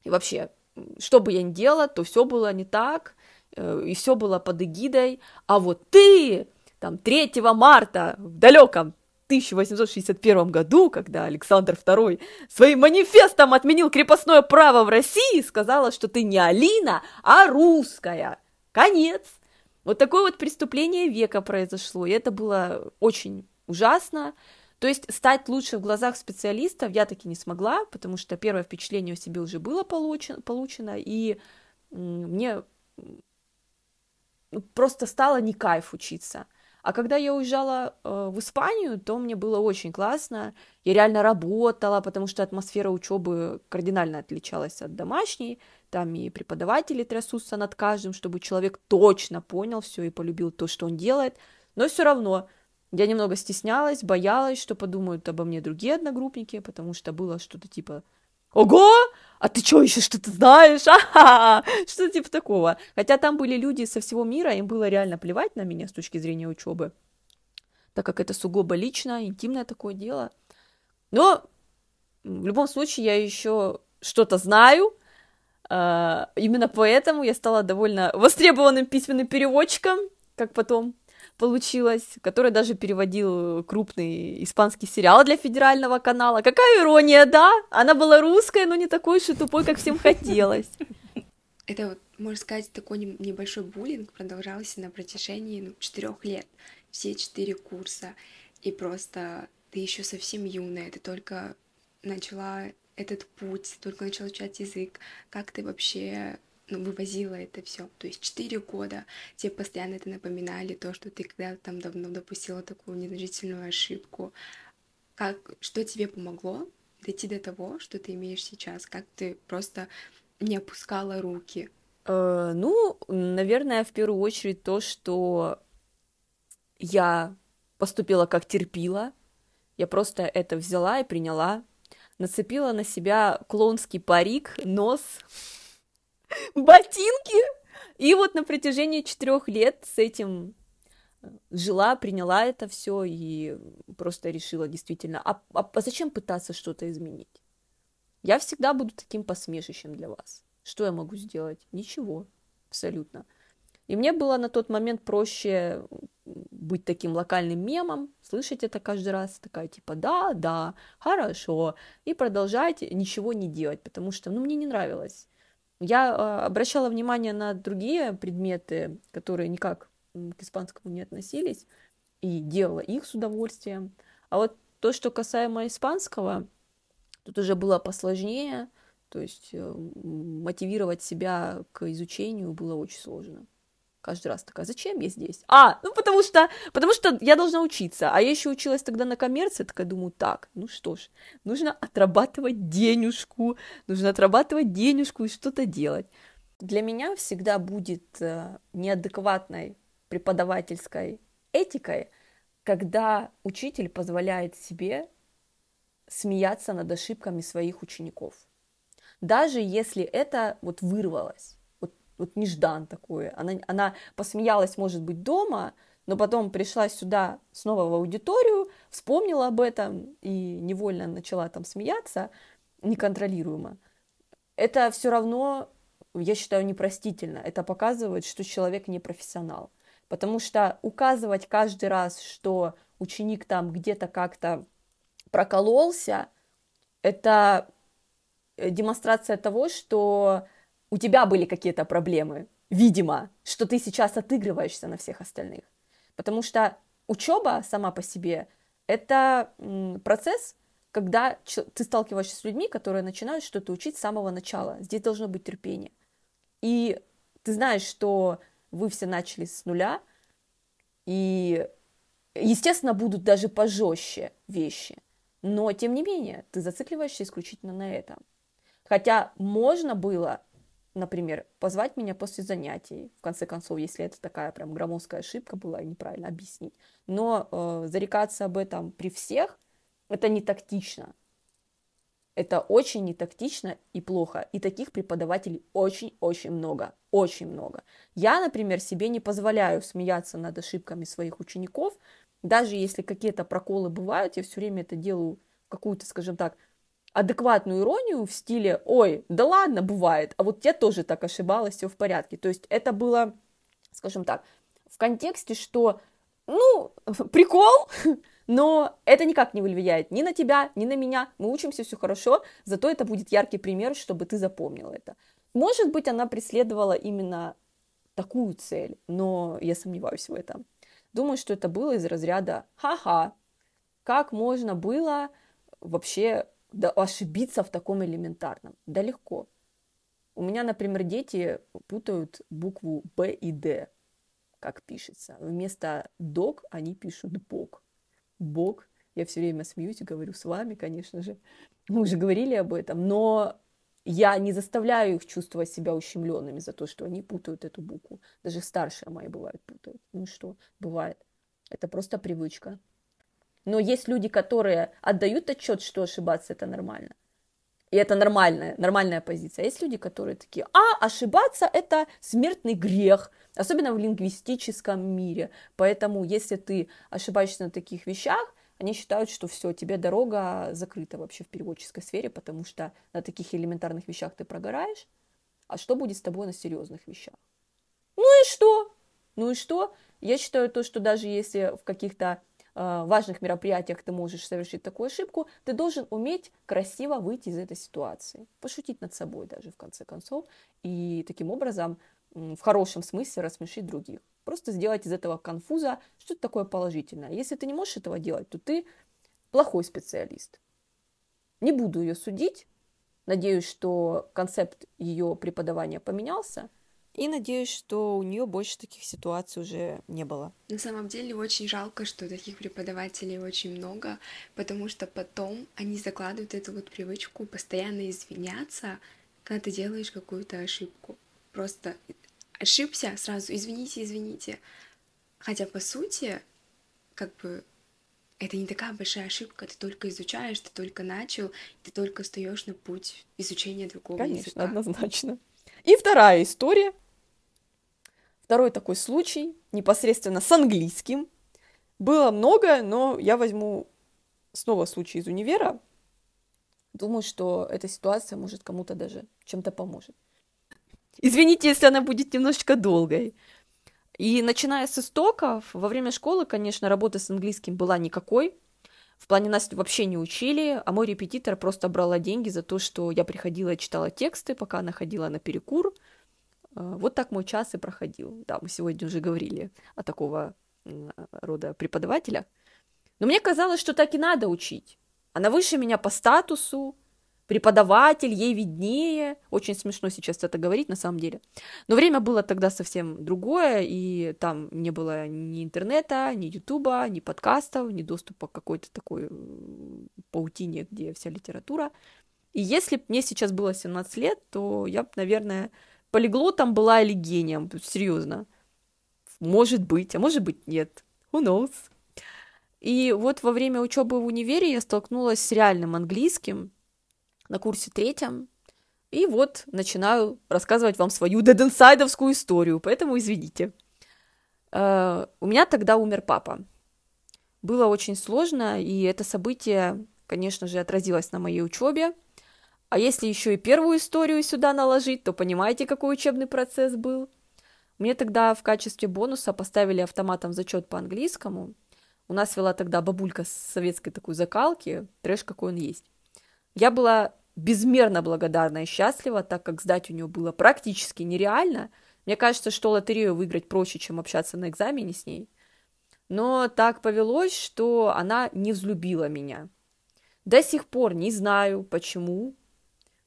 И вообще, что бы я ни делала, то все было не так, и все было под эгидой, а вот ты, там, 3 марта в далеком 1861 году, когда Александр II своим манифестом отменил крепостное право в России, сказала, что ты не Алина, а русская. Конец. Вот такое вот преступление века произошло, и это было очень ужасно. То есть стать лучше в глазах специалистов я таки не смогла, потому что первое впечатление о себе уже было получено, получено и мне просто стало не кайф учиться. А когда я уезжала э, в Испанию, то мне было очень классно. Я реально работала, потому что атмосфера учебы кардинально отличалась от домашней. Там и преподаватели трясутся над каждым, чтобы человек точно понял все и полюбил то, что он делает. Но все равно я немного стеснялась, боялась, что подумают обо мне другие одногруппники, потому что было что-то типа «Ого! А ты что, еще что-то знаешь? (laughs) Ага!» Что-то типа такого. Хотя там были люди со всего мира, им было реально плевать на меня с точки зрения учебы, так как это сугубо личное, интимное такое дело. Но в любом случае я еще что-то знаю, а, Именно поэтому я стала довольно востребованным письменным переводчиком, как потом получилась, который даже переводил крупный испанский сериал для федерального канала. Какая ирония, да? Она была русская, но не такой уж и тупой, как всем хотелось. Это, вот, можно сказать, такой небольшой буллинг продолжался на протяжении ну, четырех лет. Все четыре курса. И просто ты еще совсем юная, ты только начала этот путь, только начала изучать язык, как ты вообще ну, вывозила это все. То есть четыре года тебе постоянно это напоминали, то, что ты когда-то там давно допустила такую незначительную ошибку. Как, что тебе помогло дойти до того, что ты имеешь сейчас? Как ты просто не опускала руки? Э, ну, наверное, в первую очередь то, что я поступила как терпила. Я просто это взяла и приняла. Нацепила на себя клоунский парик, нос, ботинки. И вот на протяжении четырех лет с этим э, жила, приняла это все и просто решила действительно, а, а, а зачем пытаться что-то изменить? Я всегда буду таким посмешищем для вас. Что я могу сделать? Ничего, абсолютно. И мне было на тот момент проще быть таким локальным мемом, слышать это каждый раз, такая типа да, да, хорошо, и продолжать ничего не делать, потому что, ну, мне не нравилось. Я э, обращала внимание на другие предметы, которые никак к испанскому не относились, и делала их с удовольствием. А вот то, что касаемо испанского, тут уже было посложнее, то есть э, мотивировать себя к изучению было очень сложно каждый раз такая, зачем я здесь? А, ну потому что, потому что я должна учиться, а я еще училась тогда на коммерции, такая думаю, так, ну что ж, нужно отрабатывать денежку, нужно отрабатывать денежку и что-то делать. Для меня всегда будет э, неадекватной преподавательской этикой, когда учитель позволяет себе смеяться над ошибками своих учеников. Даже если это вот вырвалось вот неждан такое. Она, она посмеялась, может быть, дома, но потом пришла сюда снова в аудиторию, вспомнила об этом и невольно начала там смеяться неконтролируемо. Это все равно, я считаю, непростительно. Это показывает, что человек не профессионал. Потому что указывать каждый раз, что ученик там где-то как-то прокололся, это демонстрация того, что у тебя были какие-то проблемы, видимо, что ты сейчас отыгрываешься на всех остальных. Потому что учеба сама по себе это процесс, когда ты сталкиваешься с людьми, которые начинают что-то учить с самого начала. Здесь должно быть терпение. И ты знаешь, что вы все начали с нуля, и, естественно, будут даже пожестче вещи. Но, тем не менее, ты зацикливаешься исключительно на этом. Хотя можно было например, позвать меня после занятий, в конце концов, если это такая прям громоздкая ошибка была, неправильно объяснить. Но э, зарекаться об этом при всех, это не тактично. Это очень нетактично и плохо. И таких преподавателей очень-очень много. Очень много. Я, например, себе не позволяю смеяться над ошибками своих учеников. Даже если какие-то проколы бывают, я все время это делаю какую-то, скажем так, адекватную иронию в стиле «Ой, да ладно, бывает, а вот я тоже так ошибалась, все в порядке». То есть это было, скажем так, в контексте, что, ну, (laughs) прикол, (laughs) но это никак не влияет ни на тебя, ни на меня. Мы учимся, все хорошо, зато это будет яркий пример, чтобы ты запомнил это. Может быть, она преследовала именно такую цель, но я сомневаюсь в этом. Думаю, что это было из разряда «Ха-ха, как можно было вообще да, ошибиться в таком элементарном? Да легко. У меня, например, дети путают букву Б и Д, как пишется. Вместо док они пишут бог. Бог. Я все время смеюсь и говорю с вами, конечно же. Мы уже говорили об этом, но я не заставляю их чувствовать себя ущемленными за то, что они путают эту букву. Даже старшие мои бывают путают. Ну что, бывает. Это просто привычка. Но есть люди, которые отдают отчет, что ошибаться это нормально. И это нормальная, нормальная позиция. А есть люди, которые такие, а, ошибаться это смертный грех, особенно в лингвистическом мире. Поэтому, если ты ошибаешься на таких вещах, они считают, что все, тебе дорога закрыта вообще в переводческой сфере, потому что на таких элементарных вещах ты прогораешь. А что будет с тобой на серьезных вещах? Ну и что? Ну и что? Я считаю то, что даже если в каких-то важных мероприятиях ты можешь совершить такую ошибку, ты должен уметь красиво выйти из этой ситуации, пошутить над собой даже в конце концов, и таким образом в хорошем смысле рассмешить других. Просто сделать из этого конфуза что-то такое положительное. Если ты не можешь этого делать, то ты плохой специалист. Не буду ее судить. Надеюсь, что концепт ее преподавания поменялся. И надеюсь, что у нее больше таких ситуаций уже не было. На самом деле очень жалко, что таких преподавателей очень много, потому что потом они закладывают эту вот привычку постоянно извиняться, когда ты делаешь какую-то ошибку. Просто ошибся, сразу извините, извините. Хотя по сути, как бы это не такая большая ошибка, ты только изучаешь, ты только начал, ты только встаешь на путь изучения другого Конечно, языка. однозначно. И вторая история. Второй такой случай, непосредственно с английским. Было много, но я возьму снова случай из универа. Думаю, что эта ситуация может кому-то даже чем-то поможет. Извините, если она будет немножечко долгой. И начиная с истоков, во время школы, конечно, работы с английским была никакой. В плане нас вообще не учили, а мой репетитор просто брала деньги за то, что я приходила и читала тексты, пока она ходила на перекур. А, вот так мой час и проходил. Да, мы сегодня уже говорили о такого рода преподавателя. Но мне казалось, что так и надо учить. Она выше меня по статусу, преподаватель, ей виднее. Очень смешно сейчас это говорить на самом деле. Но время было тогда совсем другое, и там не было ни интернета, ни ютуба, ни подкастов, ни доступа к какой-то такой паутине, где вся литература. И если бы мне сейчас было 17 лет, то я бы, наверное, полиглотом была или гением, серьезно. Может быть, а может быть нет. Who knows? И вот во время учебы в универе я столкнулась с реальным английским, на курсе третьем. И вот начинаю рассказывать вам свою дединсайдовскую историю, поэтому извините. Uh, у меня тогда умер папа. Было очень сложно, и это событие, конечно же, отразилось на моей учебе. А если еще и первую историю сюда наложить, то понимаете, какой учебный процесс был. Мне тогда в качестве бонуса поставили автоматом зачет по английскому. У нас вела тогда бабулька с советской такой закалки, трэш какой он есть. Я была безмерно благодарна и счастлива, так как сдать у нее было практически нереально. Мне кажется, что лотерею выиграть проще, чем общаться на экзамене с ней. Но так повелось, что она не взлюбила меня. До сих пор не знаю, почему,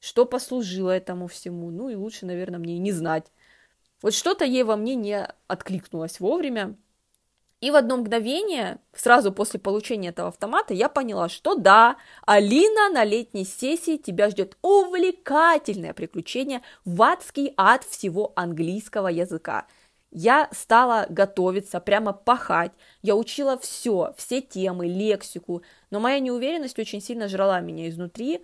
что послужило этому всему. Ну и лучше, наверное, мне и не знать. Вот что-то ей во мне не откликнулось вовремя. И в одно мгновение, сразу после получения этого автомата, я поняла, что да, Алина, на летней сессии тебя ждет увлекательное приключение в адский ад всего английского языка. Я стала готовиться, прямо пахать. Я учила все, все темы, лексику. Но моя неуверенность очень сильно жрала меня изнутри.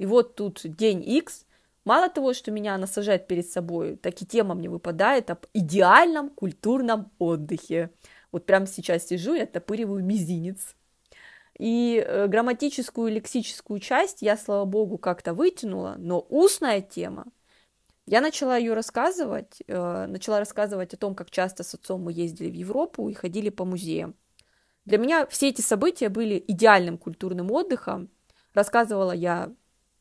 И вот тут день X. Мало того, что меня она сажает перед собой, так и тема мне выпадает об идеальном культурном отдыхе. Вот прямо сейчас сижу и оттопыриваю мизинец. И э, грамматическую, лексическую часть я, слава богу, как-то вытянула, но устная тема, я начала ее рассказывать, э, начала рассказывать о том, как часто с отцом мы ездили в Европу и ходили по музеям. Для меня все эти события были идеальным культурным отдыхом. Рассказывала я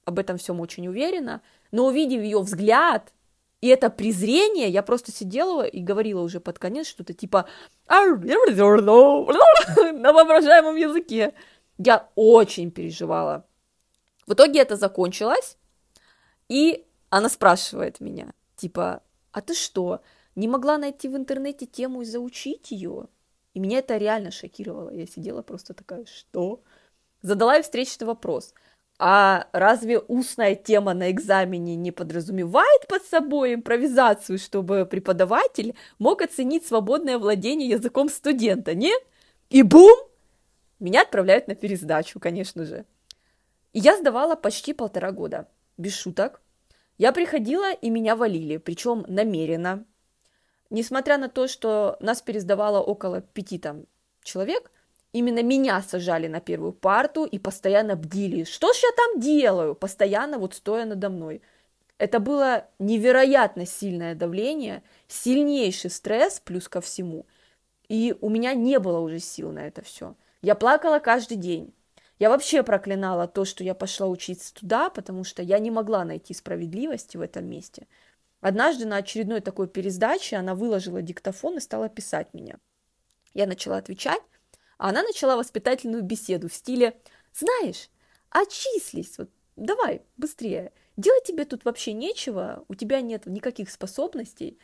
об этом всем очень уверенно, но увидев ее взгляд, и это презрение, я просто сидела и говорила уже под конец что-то типа (laughs) на воображаемом языке. Я очень переживала. В итоге это закончилось, и она спрашивает меня, типа, а ты что, не могла найти в интернете тему и заучить ее? И меня это реально шокировало. Я сидела просто такая, что? Задала ей встречный вопрос – а разве устная тема на экзамене не подразумевает под собой импровизацию, чтобы преподаватель мог оценить свободное владение языком студента, нет? И бум! Меня отправляют на пересдачу, конечно же. И я сдавала почти полтора года, без шуток. Я приходила, и меня валили, причем намеренно. Несмотря на то, что нас пересдавало около пяти там человек – Именно меня сажали на первую парту и постоянно бдили. Что ж я там делаю? Постоянно вот стоя надо мной. Это было невероятно сильное давление, сильнейший стресс плюс ко всему. И у меня не было уже сил на это все. Я плакала каждый день. Я вообще проклинала то, что я пошла учиться туда, потому что я не могла найти справедливости в этом месте. Однажды на очередной такой пересдаче она выложила диктофон и стала писать меня. Я начала отвечать, она начала воспитательную беседу в стиле «Знаешь, отчислись, вот давай, быстрее, делать тебе тут вообще нечего, у тебя нет никаких способностей,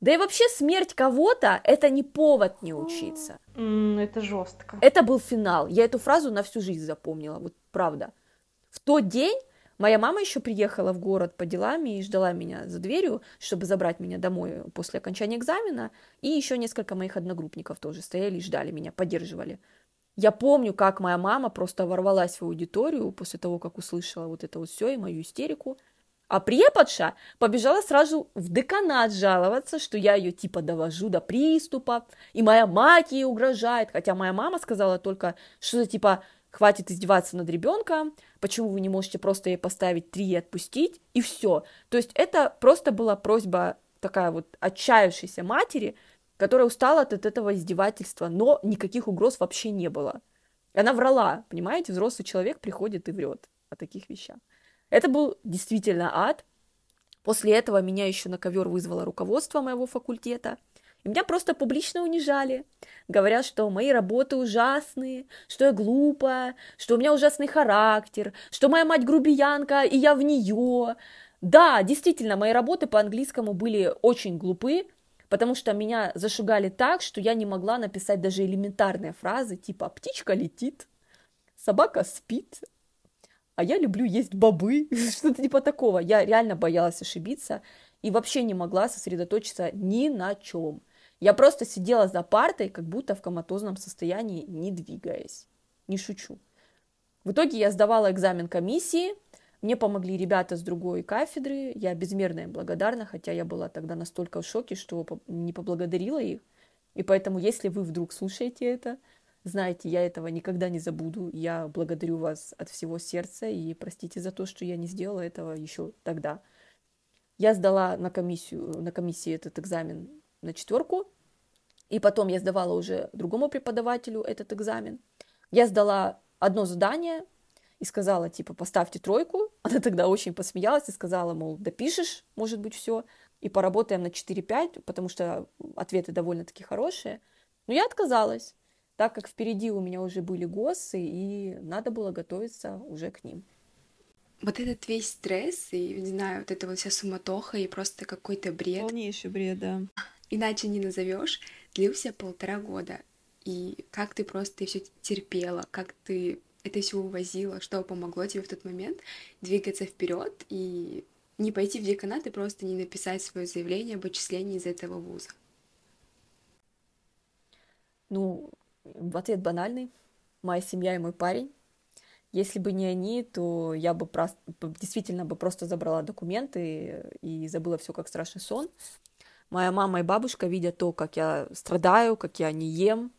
да и вообще смерть кого-то – это не повод не учиться. Mm, это жестко. Это был финал. Я эту фразу на всю жизнь запомнила, вот правда. В тот день моя мама еще приехала в город по делам и ждала меня за дверью, чтобы забрать меня домой после окончания экзамена, и еще несколько моих одногруппников тоже стояли и ждали меня, поддерживали. Я помню, как моя мама просто ворвалась в аудиторию после того, как услышала вот это вот все и мою истерику – а преподша побежала сразу в деканат жаловаться, что я ее типа довожу до приступа, и моя мать ей угрожает, хотя моя мама сказала только, что типа хватит издеваться над ребенком, почему вы не можете просто ей поставить три и отпустить, и все. То есть это просто была просьба такая вот отчаявшейся матери, которая устала от этого издевательства, но никаких угроз вообще не было. Она врала, понимаете, взрослый человек приходит и врет о таких вещах. Это был действительно ад. После этого меня еще на ковер вызвало руководство моего факультета. И меня просто публично унижали, говоря, что мои работы ужасные, что я глупая, что у меня ужасный характер, что моя мать грубиянка, и я в нее. Да, действительно, мои работы по английскому были очень глупы, потому что меня зашугали так, что я не могла написать даже элементарные фразы, типа «птичка летит», «собака спит», а я люблю есть бобы, (laughs) что-то типа такого. Я реально боялась ошибиться и вообще не могла сосредоточиться ни на чем. Я просто сидела за партой, как будто в коматозном состоянии, не двигаясь. Не шучу. В итоге я сдавала экзамен комиссии, мне помогли ребята с другой кафедры, я безмерно им благодарна, хотя я была тогда настолько в шоке, что не поблагодарила их. И поэтому, если вы вдруг слушаете это, знаете, я этого никогда не забуду. Я благодарю вас от всего сердца и простите за то, что я не сделала этого еще тогда. Я сдала на комиссию, на комиссии этот экзамен на четверку, и потом я сдавала уже другому преподавателю этот экзамен. Я сдала одно задание и сказала, типа, поставьте тройку. (laughs) Она тогда очень посмеялась и сказала, мол, допишешь, может быть, все, и поработаем на 4-5, потому что ответы довольно-таки хорошие. Но я отказалась так как впереди у меня уже были ГОСы, и надо было готовиться уже к ним. Вот этот весь стресс и, не знаю, вот эта вот вся суматоха и просто какой-то бред. Полнейший бред, да. Иначе не назовешь, длился полтора года. И как ты просто все терпела, как ты это все увозила, что помогло тебе в тот момент двигаться вперед и не пойти в деканат и просто не написать свое заявление об отчислении из этого вуза? Ну, ответ банальный. Моя семья и мой парень. Если бы не они, то я бы просто, действительно бы просто забрала документы и забыла все как страшный сон. Моя мама и бабушка, видя то, как я страдаю, как я не ем,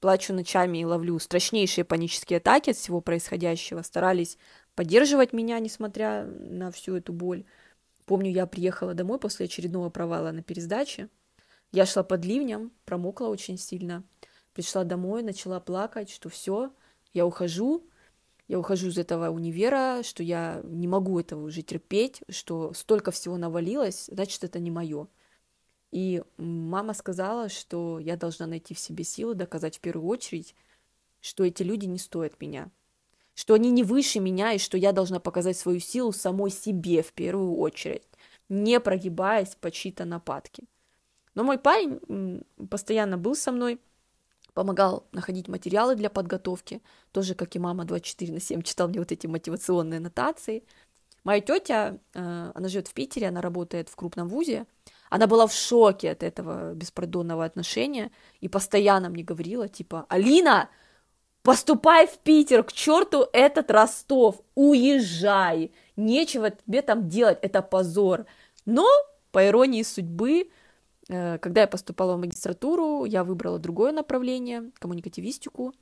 плачу ночами и ловлю страшнейшие панические атаки от всего происходящего, старались поддерживать меня, несмотря на всю эту боль. Помню, я приехала домой после очередного провала на пересдаче. Я шла под ливнем, промокла очень сильно – пришла домой, начала плакать, что все, я ухожу, я ухожу из этого универа, что я не могу этого уже терпеть, что столько всего навалилось, значит, это не мое. И мама сказала, что я должна найти в себе силы доказать в первую очередь, что эти люди не стоят меня, что они не выше меня, и что я должна показать свою силу самой себе в первую очередь, не прогибаясь под чьи-то нападки. Но мой парень постоянно был со мной, помогал находить материалы для подготовки, тоже как и мама 24 на 7 читал мне вот эти мотивационные нотации. Моя тетя, э, она живет в Питере, она работает в крупном вузе, она была в шоке от этого беспардонного отношения и постоянно мне говорила, типа, Алина, поступай в Питер, к черту этот Ростов, уезжай, нечего тебе там делать, это позор. Но, по иронии судьбы, Э, когда я поступала в магистратуру, я выбрала другое направление, коммуникативистику.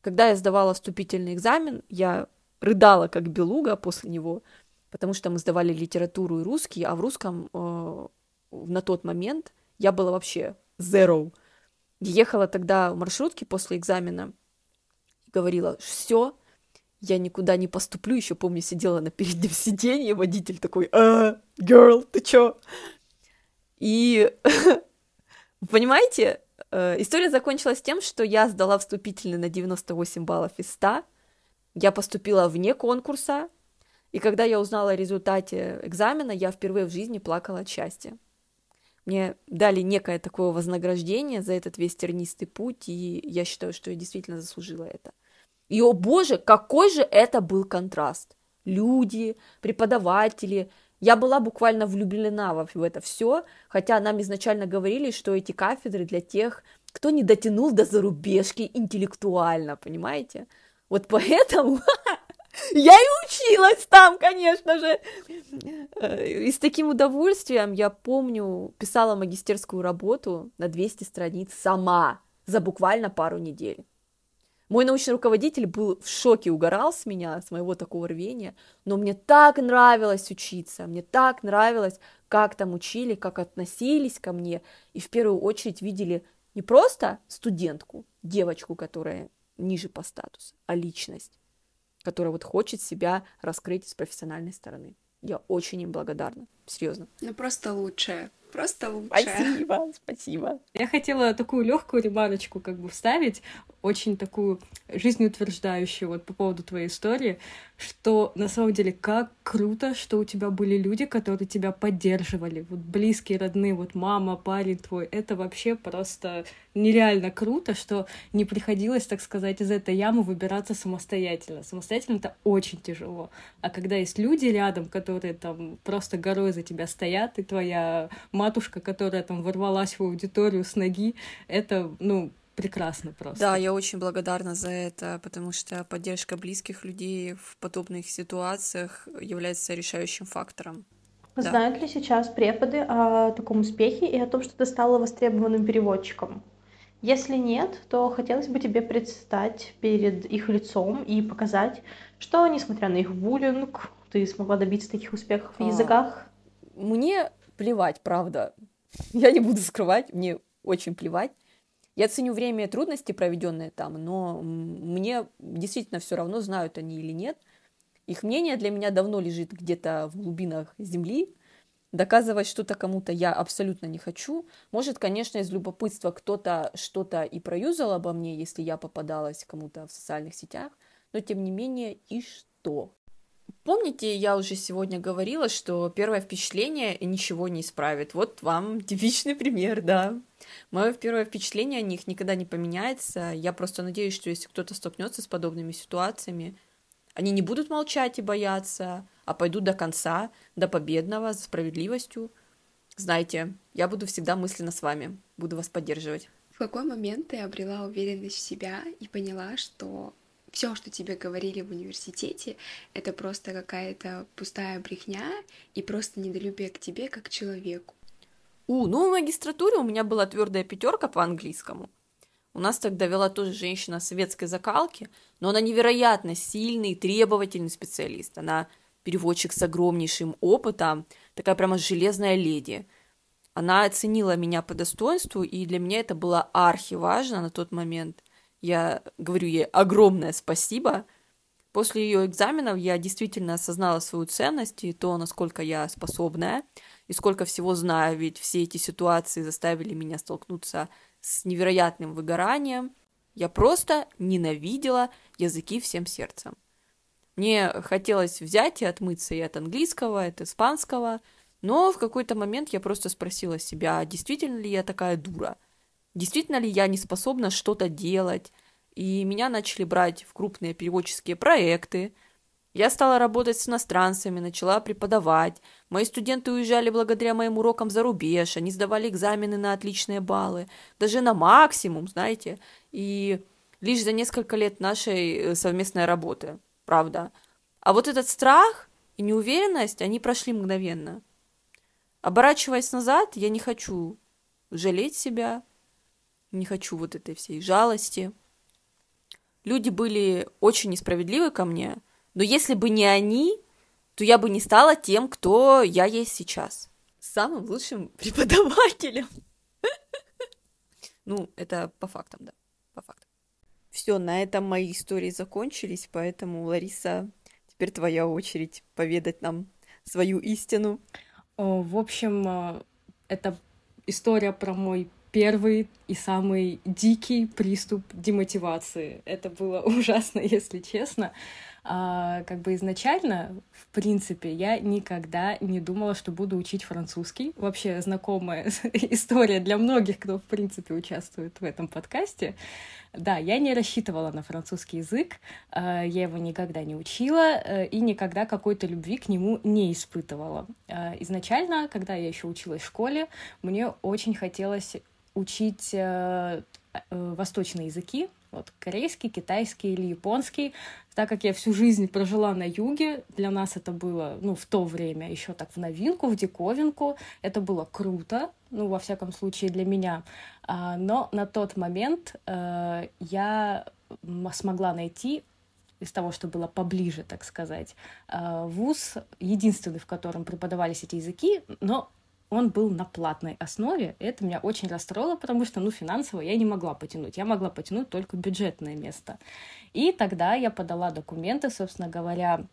Когда я сдавала вступительный экзамен, я рыдала как белуга после него, потому что мы сдавали литературу и русский, а в русском э, на тот момент я была вообще zero. Ехала тогда в маршрутке после экзамена, говорила, все, я никуда не поступлю, еще помню, сидела на переднем (laughs) сиденье, водитель такой, а, girl, ты чё? И, (laughs) понимаете, э, история закончилась тем, что я сдала вступительный на 98 баллов из 100, я поступила вне конкурса, и когда я узнала о результате экзамена, я впервые в жизни плакала от счастья. Мне дали некое такое вознаграждение за этот весь тернистый путь, и я считаю, что я действительно заслужила это. И, о боже, какой же это был контраст. Люди, преподаватели. Я была буквально влюблена в это все, хотя нам изначально говорили, что эти кафедры для тех, кто не дотянул до зарубежки интеллектуально, понимаете? Вот поэтому (laughs) я и училась там, конечно же. И с таким удовольствием, я помню, писала магистерскую работу на 200 страниц сама за буквально пару недель. Мой научный руководитель был в шоке, угорал с меня, с моего такого рвения, но мне так нравилось учиться, мне так нравилось, как там учили, как относились ко мне, и в первую очередь видели не просто студентку, девочку, которая ниже по статусу, а личность, которая вот хочет себя раскрыть с профессиональной стороны. Я очень им благодарна, серьезно. Ну просто лучшая просто лучше. Спасибо, спасибо. Я хотела такую легкую ремарочку как бы вставить, очень такую жизнеутверждающую вот по поводу твоей истории, что на самом деле как круто, что у тебя были люди, которые тебя поддерживали, вот близкие, родные, вот мама, парень твой, это вообще просто нереально круто, что не приходилось, так сказать, из этой ямы выбираться самостоятельно. Самостоятельно это очень тяжело. А когда есть люди рядом, которые там просто горой за тебя стоят, и твоя матушка, которая там ворвалась в аудиторию с ноги, это, ну, прекрасно просто. Да, я очень благодарна за это, потому что поддержка близких людей в подобных ситуациях является решающим фактором. Да. Знают ли сейчас преподы о таком успехе и о том, что ты стала востребованным переводчиком? Если нет, то хотелось бы тебе предстать перед их лицом и показать, что, несмотря на их буллинг, ты смогла добиться таких успехов в а, языках. Мне плевать, правда. (laughs) Я не буду скрывать, мне очень плевать. Я ценю время и трудности, проведенные там, но мне действительно все равно, знают они или нет. Их мнение для меня давно лежит где-то в глубинах земли. Доказывать что-то кому-то я абсолютно не хочу. Может, конечно, из любопытства кто-то что-то и проюзал обо мне, если я попадалась кому-то в социальных сетях, но тем не менее и что? Помните, я уже сегодня говорила, что первое впечатление ничего не исправит. Вот вам (laughs) типичный пример, да. Мое первое впечатление о них никогда не поменяется. Я просто надеюсь, что если кто-то столкнется с подобными ситуациями, они не будут молчать и бояться, а пойдут до конца, до победного, за справедливостью. Знаете, я буду всегда мысленно с вами, буду вас поддерживать. В какой момент ты обрела уверенность в себя и поняла, что все, что тебе говорили в университете, это просто какая-то пустая брехня и просто недолюбие к тебе как к человеку. У, ну в магистратуре у меня была твердая пятерка по английскому. У нас тогда вела тоже женщина советской закалки, но она невероятно сильный, требовательный специалист. Она переводчик с огромнейшим опытом, такая прямо железная леди. Она оценила меня по достоинству, и для меня это было архи важно на тот момент – я говорю ей огромное спасибо. После ее экзаменов я действительно осознала свою ценность и то, насколько я способная, и сколько всего знаю, ведь все эти ситуации заставили меня столкнуться с невероятным выгоранием. Я просто ненавидела языки всем сердцем. Мне хотелось взять и отмыться и от английского, и от испанского, но в какой-то момент я просто спросила себя, действительно ли я такая дура – действительно ли я не способна что-то делать. И меня начали брать в крупные переводческие проекты. Я стала работать с иностранцами, начала преподавать. Мои студенты уезжали благодаря моим урокам за рубеж, они сдавали экзамены на отличные баллы, даже на максимум, знаете. И лишь за несколько лет нашей э, совместной работы, правда. А вот этот страх и неуверенность, они прошли мгновенно. Оборачиваясь назад, я не хочу жалеть себя, не хочу вот этой всей жалости. Люди были очень несправедливы ко мне, но если бы не они, то я бы не стала тем, кто я есть сейчас. Самым лучшим (laughs) преподавателем. Ну, это по фактам, да, по фактам. Все, на этом мои истории закончились, поэтому, Лариса, теперь твоя очередь поведать нам свою истину. В общем, э, это история про мой первый и самый дикий приступ демотивации. Это было (laughs) ужасно, если честно. А, как бы изначально, в принципе, я никогда не думала, что буду учить французский. Вообще знакомая (laughs) история для многих, кто, в принципе, участвует в этом подкасте. Да, я не рассчитывала на французский язык, а, я его никогда не учила э, и никогда какой-то любви к нему не испытывала. А, изначально, когда я еще училась в школе, мне очень хотелось учить э, э, восточные языки, вот корейский, китайский или японский. Так как я всю жизнь прожила на юге, для нас это было, ну, в то время еще так в новинку, в диковинку. Это было круто, ну, во всяком случае, для меня. А, но на тот момент э, я смогла найти из того, что было поближе, так сказать, э, вуз, единственный, в котором преподавались эти языки, но он был на платной основе. Это меня очень расстроило, потому что, ну, финансово я не могла потянуть. Я могла потянуть только бюджетное место. И тогда я подала документы, собственно говоря,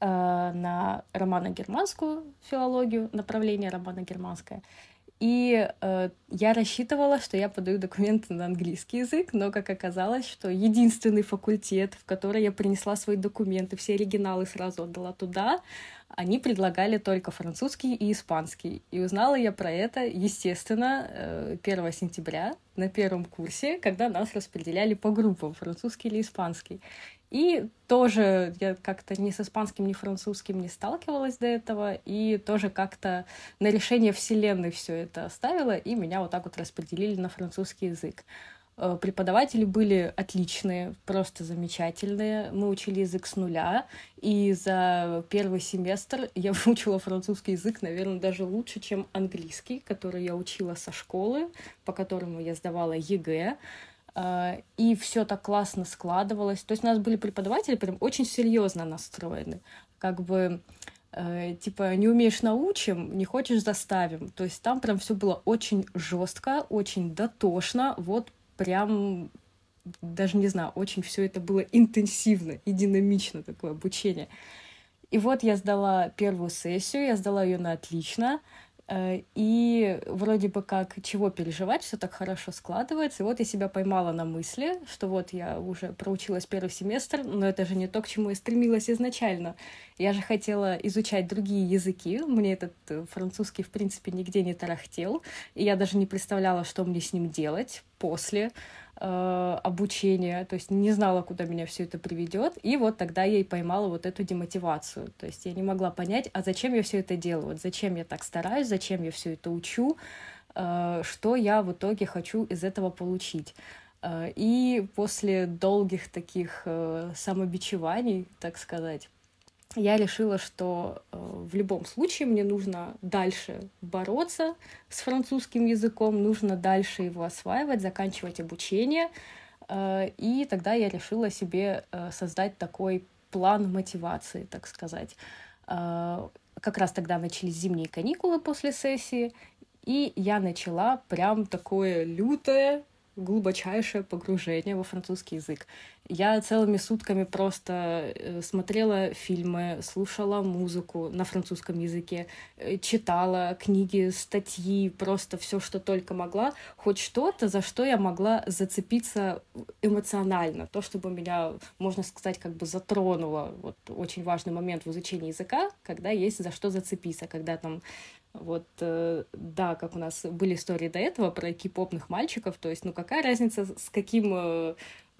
э, на романо-германскую филологию, направление романо-германское. И э, я рассчитывала, что я подаю документы на английский язык, но как оказалось, что единственный факультет, в который я принесла свои документы, все оригиналы сразу отдала туда, они предлагали только французский и испанский. И узнала я про это, естественно, 1 э, сентября на первом курсе, когда нас распределяли по группам, французский или испанский. И тоже я как-то ни с испанским, ни французским не сталкивалась до этого, и тоже как-то на решение вселенной все это оставила, и меня вот так вот распределили на французский язык. Э, преподаватели были отличные, просто замечательные. Мы учили язык с нуля, и за первый семестр (laughs) я выучила французский язык, наверное, даже лучше, чем английский, который я учила со школы, по которому я сдавала ЕГЭ. Э, и все так классно складывалось. То есть у нас были преподаватели прям очень серьезно настроены. Как бы э, типа не умеешь научим, не хочешь заставим. То есть там прям все было очень жестко, очень дотошно. Вот прям даже не знаю, очень все это было интенсивно и динамично, такое обучение. И вот я сдала первую сессию, я сдала ее на отлично, и вроде бы как чего переживать, все так хорошо складывается. И вот я себя поймала на мысли, что вот я уже проучилась первый семестр, но это же не то, к чему я стремилась изначально. Я же хотела изучать другие языки, мне этот э, французский, в принципе, нигде не тарахтел, и я даже не представляла, что мне с ним делать после э, обучения, то есть не знала, куда меня все это приведет, и вот тогда я и поймала вот эту демотивацию, то есть я не могла понять, а зачем я все это делаю, вот зачем я так стараюсь, зачем я все это учу, э, что я в итоге хочу из этого получить. Э, и после долгих таких э, самобичеваний, так сказать, я решила, что э, в любом случае мне нужно дальше бороться с французским языком, нужно дальше его осваивать, заканчивать обучение. Э, и тогда я решила себе э, создать такой план мотивации, так сказать. Э, как раз тогда начались зимние каникулы после сессии, и я начала прям такое лютое глубочайшее погружение во французский язык. Я целыми сутками просто э, смотрела фильмы, слушала музыку на французском языке, э, читала книги, статьи, просто все, что только могла, хоть что-то, за что я могла зацепиться эмоционально, то, чтобы меня, можно сказать, как бы затронуло. Вот очень важный момент в изучении языка, когда есть за что зацепиться, когда там вот, э, да, как у нас были истории до этого про кипопных мальчиков, то есть, ну, какая разница, с каким э,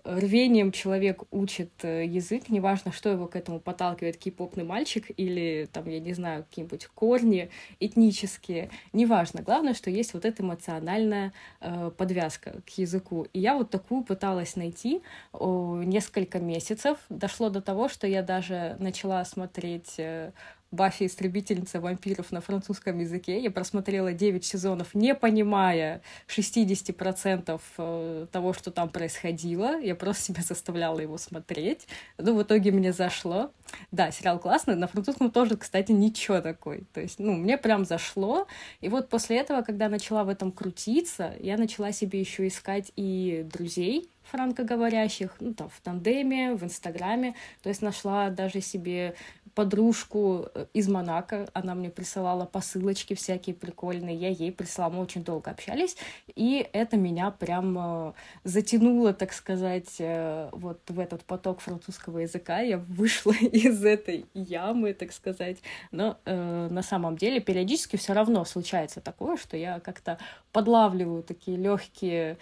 рвением человек учит э, язык, неважно, что его к этому подталкивает, кипопный мальчик или, там, я не знаю, какие-нибудь корни этнические, неважно. Главное, что есть вот эта эмоциональная э, подвязка к языку. И я вот такую пыталась найти о, несколько месяцев. Дошло до того, что я даже начала смотреть э, Баффи истребительница вампиров на французском языке. Я просмотрела 9 сезонов, не понимая 60% э, того, что там происходило. Я просто себя заставляла его смотреть. Ну, в итоге мне зашло. Да, сериал классный. На французском тоже, кстати, ничего такой. То есть, ну, мне прям зашло. И вот после этого, когда начала в этом крутиться, я начала себе еще искать и друзей, франкоговорящих, ну, там, в тандеме, в Инстаграме. То есть нашла даже себе подружку э, из Монако, она мне присылала посылочки всякие прикольные, я ей прислала, мы очень долго общались, и это меня прям э, затянуло, так сказать, э, вот в этот поток французского языка, я вышла (laughs) из этой ямы, так сказать, но э, на самом деле периодически все равно случается такое, что я как-то подлавливаю такие легкие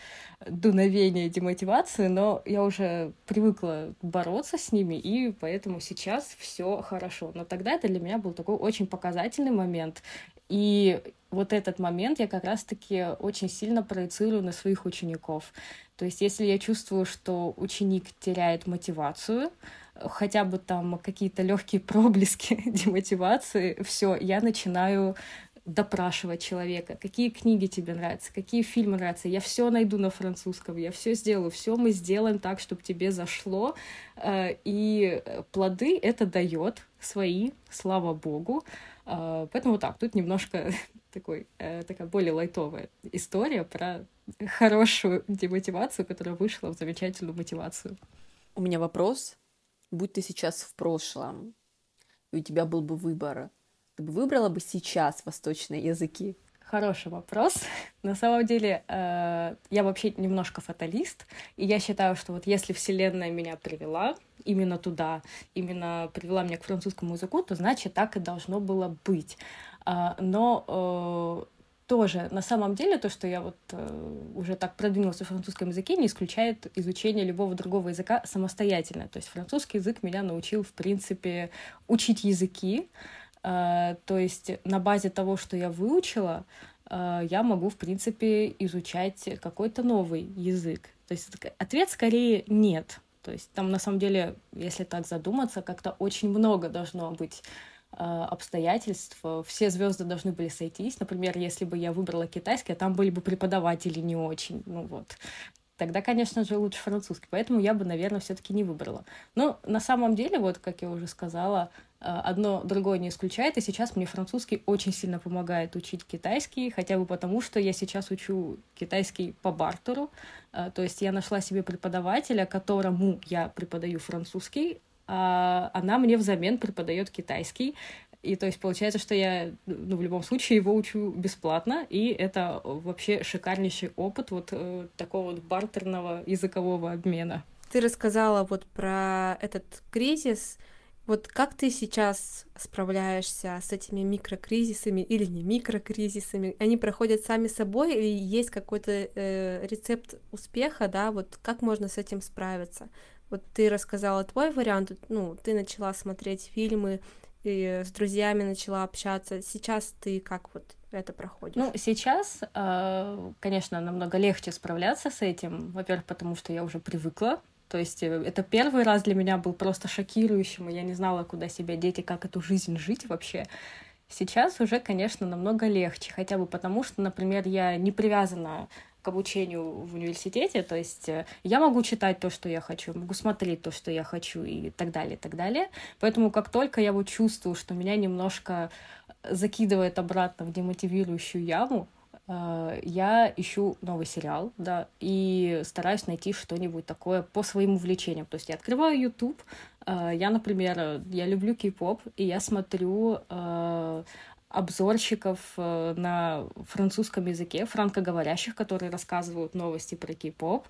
дуновения демотивации, но я уже привыкла бороться с ними, и поэтому сейчас все хорошо. Но тогда это для меня был такой очень показательный момент. И вот этот момент я как раз-таки очень сильно проецирую на своих учеников. То есть если я чувствую, что ученик теряет мотивацию, хотя бы там какие-то легкие проблески (laughs) демотивации, все, я начинаю допрашивать человека, какие книги тебе нравятся, какие фильмы нравятся. Я все найду на французском, я все сделаю, все мы сделаем так, чтобы тебе зашло. Э, и плоды это дает свои, слава богу. Э, поэтому вот так, тут немножко (laughs) такой, э, такая более лайтовая история про хорошую демотивацию, которая вышла в замечательную мотивацию. У меня вопрос. Будь ты сейчас в прошлом, и у тебя был бы выбор ты бы выбрала бы сейчас восточные языки? Хороший вопрос. (laughs) На самом деле, э, я вообще немножко фаталист, и я считаю, что вот если Вселенная меня привела именно туда, именно привела меня к французскому языку, то значит так и должно было быть. Э, но э, тоже на самом деле то, что я вот э, уже так продвинулась в французском языке, не исключает изучение любого другого языка самостоятельно. То есть французский язык меня научил, в принципе, учить языки, Э, то есть на базе того, что я выучила, э, я могу, в принципе, изучать какой-то новый язык. То есть ответ скорее нет. То есть там на самом деле, если так задуматься, как-то очень много должно быть э, обстоятельств, все звезды должны были сойтись. Например, если бы я выбрала китайский, а там были бы преподаватели не очень, ну вот, тогда, конечно же, лучше французский. Поэтому я бы, наверное, все-таки не выбрала. Но на самом деле, вот как я уже сказала, Э, одно другое не исключает, и сейчас мне французский очень сильно помогает учить китайский, хотя бы потому, что я сейчас учу китайский по бартеру, э, то есть я нашла себе преподавателя, которому я преподаю французский, а она мне взамен преподает китайский, и то есть получается, что я ну, в любом случае его учу бесплатно, и это вообще шикарнейший опыт вот э, такого вот бартерного языкового обмена. Ты рассказала вот про этот кризис, вот как ты сейчас справляешься с этими микрокризисами или не микрокризисами? Они проходят сами собой или есть какой-то э, рецепт успеха, да? Вот как можно с этим справиться? Вот ты рассказала твой вариант, ну, ты начала смотреть фильмы, и с друзьями начала общаться. Сейчас ты как вот это проходишь? Ну, сейчас, э, конечно, намного легче справляться с этим. Во-первых, потому что я уже привыкла то есть э, это первый раз для меня был просто шокирующим, и я не знала, куда себя деть и как эту жизнь жить вообще. Сейчас уже, конечно, намного легче, хотя бы потому, что, например, я не привязана к обучению в университете, то есть э, я могу читать то, что я хочу, могу смотреть то, что я хочу и так далее, и так далее. Поэтому как только я вот чувствую, что меня немножко закидывает обратно в демотивирующую яму, Э, я ищу новый сериал, да, и стараюсь найти что-нибудь такое по своим увлечениям. То есть я открываю YouTube, э, я, например, я люблю кей-поп, и я смотрю обзорщиков на французском языке, франкоговорящих, которые рассказывают новости про кей-поп.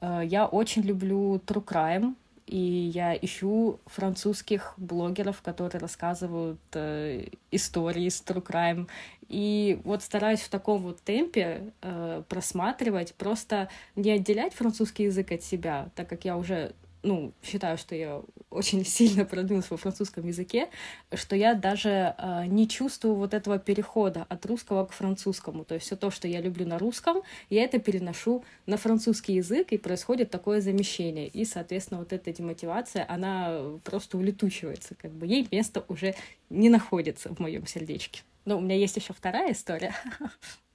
Я очень люблю true crime, и я ищу французских блогеров, которые рассказывают э, истории с True Crime. И вот стараюсь в таком вот темпе э, просматривать, просто не отделять французский язык от себя, так как я уже ну, считаю, что я очень (laughs) сильно продвинулась во французском языке, что я даже э, не чувствую вот этого перехода от русского к французскому. То есть все то, что я люблю на русском, я это переношу на французский язык, и происходит такое замещение. И, соответственно, вот эта демотивация, она просто улетучивается, как бы ей место уже не находится в моем сердечке. Но у меня есть еще вторая история. (laughs)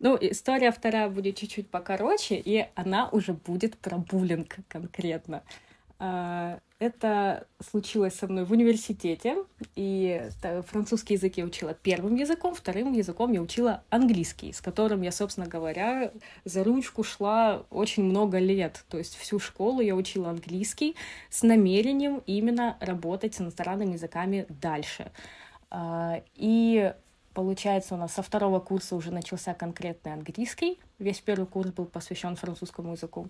Ну, история вторая будет чуть-чуть покороче, и она уже будет про буллинг конкретно. А, это случилось со мной в университете, и французский язык я учила первым языком, вторым языком я учила английский, с которым я, собственно говоря, за ручку шла очень много лет. То есть всю школу я учила английский с намерением именно работать с иностранными языками дальше. А, и Получается, у нас со второго курса уже начался конкретный английский. Весь первый курс был посвящен французскому языку.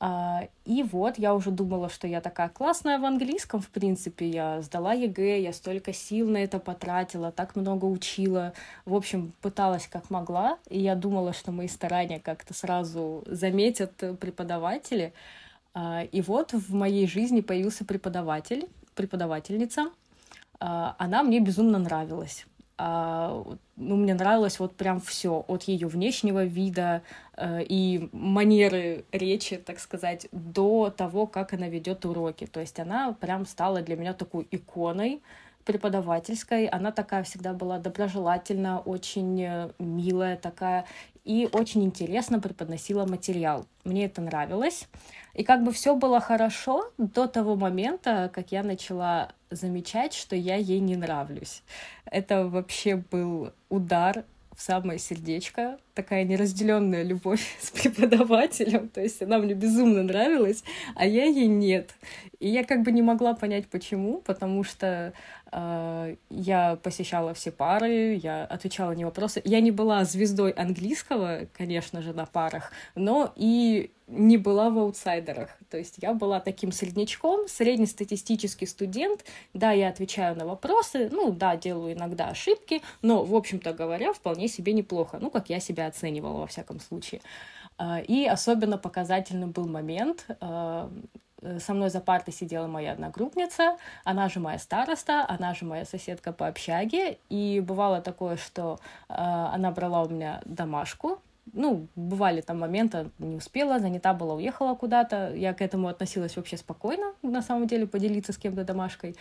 А, и вот я уже думала, что я такая классная в английском, в принципе. Я сдала ЕГЭ, я столько сил на это потратила, так много учила. В общем, пыталась как могла. И я думала, что мои старания как-то сразу заметят преподаватели. А, и вот в моей жизни появился преподаватель, преподавательница. А, она мне безумно нравилась. А, ну, мне нравилось вот прям все от ее внешнего вида э, и манеры речи, так сказать, до того, как она ведет уроки. То есть она прям стала для меня такой иконой преподавательской. Она такая всегда была доброжелательна, очень э, милая такая и очень интересно преподносила материал. Мне это нравилось. И как бы все было хорошо до того момента, как я начала замечать, что я ей не нравлюсь. Это вообще был удар в самое сердечко, такая неразделенная любовь (laughs) с преподавателем, то есть она мне безумно нравилась, а я ей нет. И я как бы не могла понять, почему, потому что э, я посещала все пары, я отвечала на вопросы. Я не была звездой английского, конечно же, на парах, но и не была в аутсайдерах. То есть я была таким среднячком, среднестатистический студент. Да, я отвечаю на вопросы, ну да, делаю иногда ошибки, но, в общем-то говоря, вполне себе неплохо. Ну, как я себя оценивала во всяком случае. А, и особенно показательным был момент, а, со мной за партой сидела моя одногруппница, она же моя староста, она же моя соседка по общаге, и бывало такое, что э, она брала у меня домашку, ну, бывали там моменты, не успела, занята была, уехала куда-то. Я к этому относилась вообще спокойно, на самом деле, поделиться с кем-то домашкой.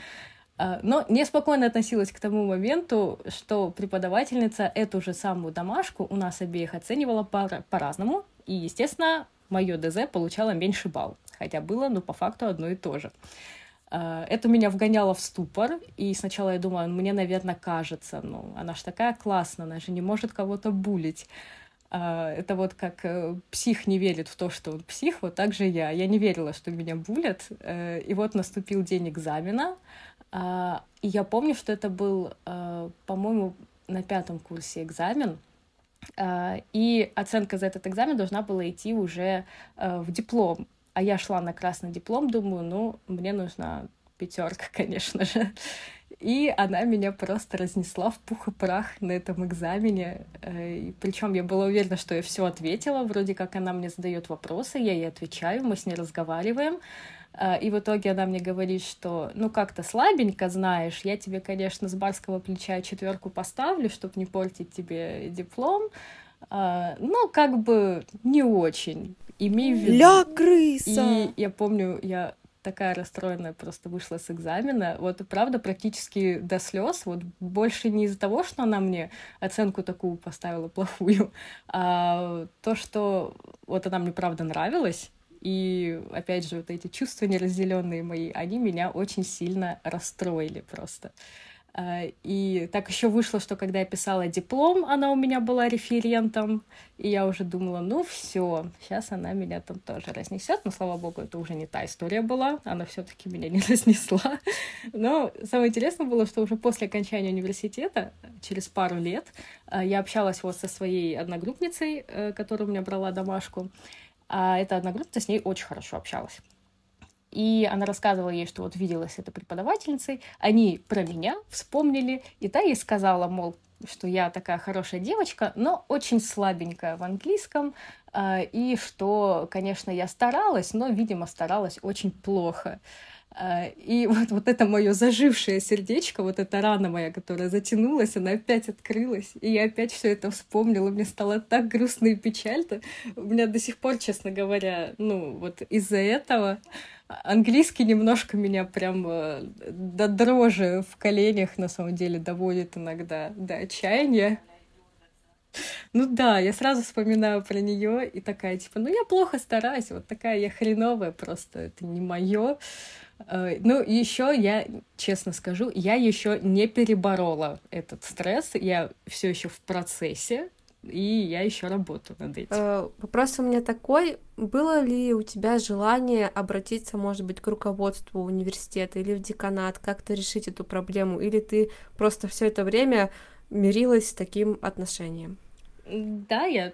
А, но неспокойно относилась к тому моменту, что преподавательница эту же самую домашку у нас обеих оценивала по-разному. И, естественно, мое ДЗ получало меньше балл. Хотя было, но по факту одно и то же. А, это меня вгоняло в ступор, и сначала я думала, мне, наверное, кажется, ну, она же такая классная, она же не может кого-то булить. А, это вот как э, псих не верит в то, что он псих, вот так же я. Я не верила, что меня булят. Э, и вот наступил день экзамена. А, и я помню, что это был, э, по-моему, на пятом курсе экзамен. А, и оценка за этот экзамен должна была идти уже в диплом. А я шла на красный диплом, думаю, ну, мне нужна пятерка, (laughs) конечно же. И она меня просто разнесла в пух и прах на этом экзамене. Причем я была уверена, что я все ответила. Вроде как она мне задает вопросы, я ей отвечаю, мы с ней разговариваем. Э, и в итоге она мне говорит, что ну как-то слабенько знаешь, я тебе, конечно, с барского плеча четверку поставлю, чтобы не портить тебе диплом. Uh, ну, как бы не очень. Имей в виду. Ля крыса! И я помню, я такая расстроенная просто вышла с экзамена. Вот правда практически до слез. Вот больше не из-за того, что она мне оценку такую поставила плохую, а то, что вот она мне правда нравилась. И опять же, вот эти чувства неразделенные мои, они меня очень сильно расстроили просто. А, и так еще вышло, что когда я писала диплом, она у меня была референтом, и я уже думала, ну все, сейчас она меня там тоже разнесет. Но слава богу, это уже не та история была, она все-таки меня не (laughs) разнесла. Но самое интересное было, что уже после окончания университета, через пару лет, а, я общалась вот со своей одногруппницей, э, которая у меня брала домашку. А эта одногруппница с ней очень хорошо общалась. И она рассказывала ей, что вот виделась с этой преподавательницей. Они про меня вспомнили, и та ей сказала, мол, что я такая хорошая девочка, но очень слабенькая в английском, А, и что, конечно, я старалась, но, видимо, старалась очень плохо. А, и (laughs) вот, вот это мое зажившее сердечко, вот эта рана моя, которая затянулась, она опять открылась. И я опять все это вспомнила. Мне стало так грустно и печально. У меня до сих пор, честно говоря, ну вот из-за этого английский немножко меня прям э, до дрожи в коленях на самом деле доводит иногда до отчаяния. Ну да, я сразу вспоминаю про нее и такая, типа, ну я плохо стараюсь, вот такая я хреновая, просто это не мое. Э, ну, еще я, честно скажу, я еще не переборола этот стресс, я все еще в процессе, и я еще работаю над этим. Э, вопрос у меня такой: было ли у тебя желание обратиться, может быть, к руководству университета или в деканат, как-то решить эту проблему, или ты просто все это время мирилась с таким отношением? Да, я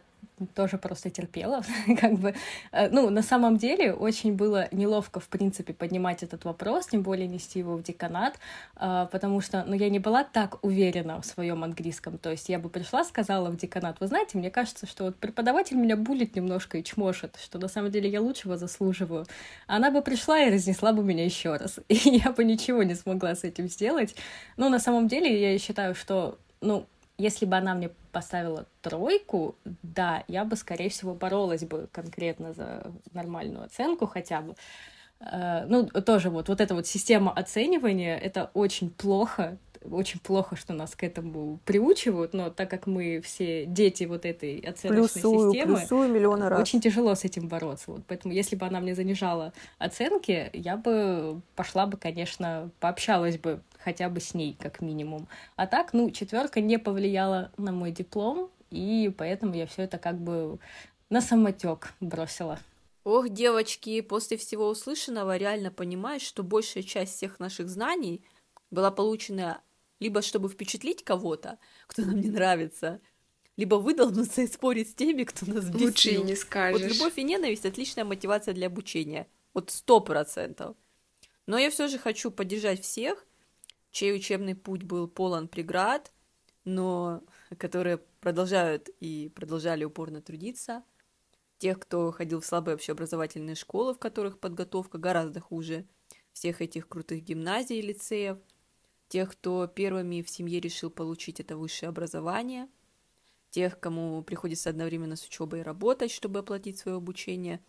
тоже просто терпела, (laughs) как бы, э, ну, на самом деле очень было неловко, в принципе, поднимать этот вопрос, тем более нести его в деканат, э, потому что, ну, я не была так уверена в своем английском, то есть я бы пришла, сказала в деканат, вы знаете, мне кажется, что вот преподаватель меня булит немножко и чмошит, что на самом деле я лучшего заслуживаю. Она бы пришла и разнесла бы меня еще раз, (laughs) и я бы ничего не смогла с этим сделать. Но на самом деле я считаю, что, ну, если бы она мне поставила тройку, да, я бы, скорее всего, боролась бы конкретно за нормальную оценку хотя бы. Э, ну, тоже вот, вот эта вот система оценивания, это очень плохо, очень плохо, что нас к этому приучивают, но так как мы все дети вот этой оценочной плюсую, системы, плюсую миллионы раз. очень тяжело с этим бороться. Вот поэтому, если бы она мне занижала оценки, я бы пошла бы, конечно, пообщалась бы хотя бы с ней, как минимум. А так, ну, четверка не повлияла на мой диплом, и поэтому я все это как бы на самотек бросила. Ох, девочки, после всего услышанного реально понимаешь, что большая часть всех наших знаний была получена либо чтобы впечатлить кого-то, кто нам не нравится, либо выдохнуться и спорить с теми, кто нас бесил. Лучше и не скажешь. Вот любовь и ненависть — отличная мотивация для обучения. Вот сто процентов. Но я все же хочу поддержать всех, чей учебный путь был полон преград, но которые продолжают и продолжали упорно трудиться. Тех, кто ходил в слабые общеобразовательные школы, в которых подготовка гораздо хуже всех этих крутых гимназий и лицеев – тех, кто первыми в семье решил получить это высшее образование, тех, кому приходится одновременно с учебой работать, чтобы оплатить свое обучение,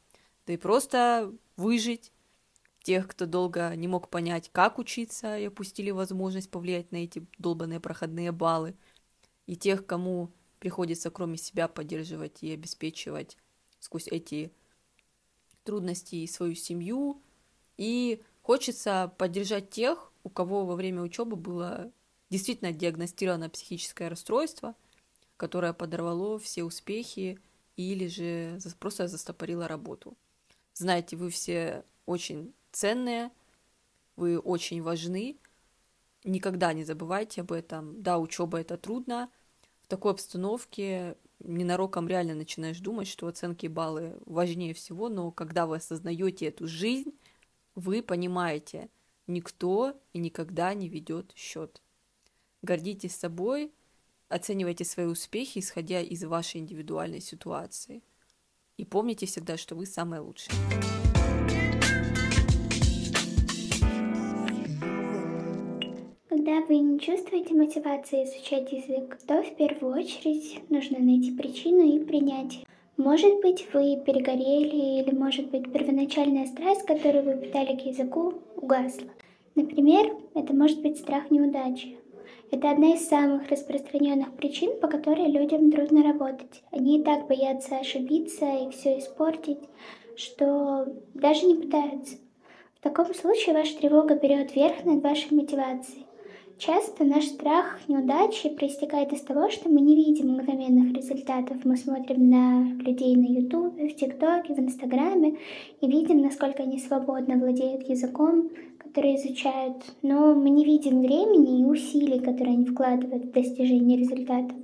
да и просто выжить, тех, кто долго не мог понять, как учиться, и опустили возможность повлиять на эти долбанные проходные баллы, и тех, кому приходится кроме себя поддерживать и обеспечивать сквозь эти трудности свою семью, и хочется поддержать тех, у кого во время учебы было действительно диагностировано психическое расстройство, которое подорвало все успехи или же просто застопорило работу. Знаете, вы все очень ценные, вы очень важны, никогда не забывайте об этом. Да, учеба это трудно, в такой обстановке ненароком реально начинаешь думать, что оценки баллы важнее всего, но когда вы осознаете эту жизнь, вы понимаете, Никто и никогда не ведет счет. Гордитесь собой, оценивайте свои успехи, исходя из вашей индивидуальной ситуации. И помните всегда, что вы самые лучшие. Когда вы не чувствуете мотивации изучать язык, то в первую очередь нужно найти причину и принять. Может быть, вы перегорели, или, может быть, первоначальная страсть, которую вы питали к языку, угасла. Например, это может быть страх неудачи. Это одна из самых распространенных причин, по которой людям трудно работать. Они и так боятся ошибиться и все испортить, что даже не пытаются. В таком случае ваша тревога берет верх над вашей мотивацией. Часто наш страх неудачи проистекает из того, что мы не видим мгновенных результатов. Мы смотрим на людей на Ютубе, в ТикТоке, в Инстаграме и видим, насколько они свободно владеют языком, который изучают, но мы не видим времени и усилий, которые они вкладывают в достижение результатов.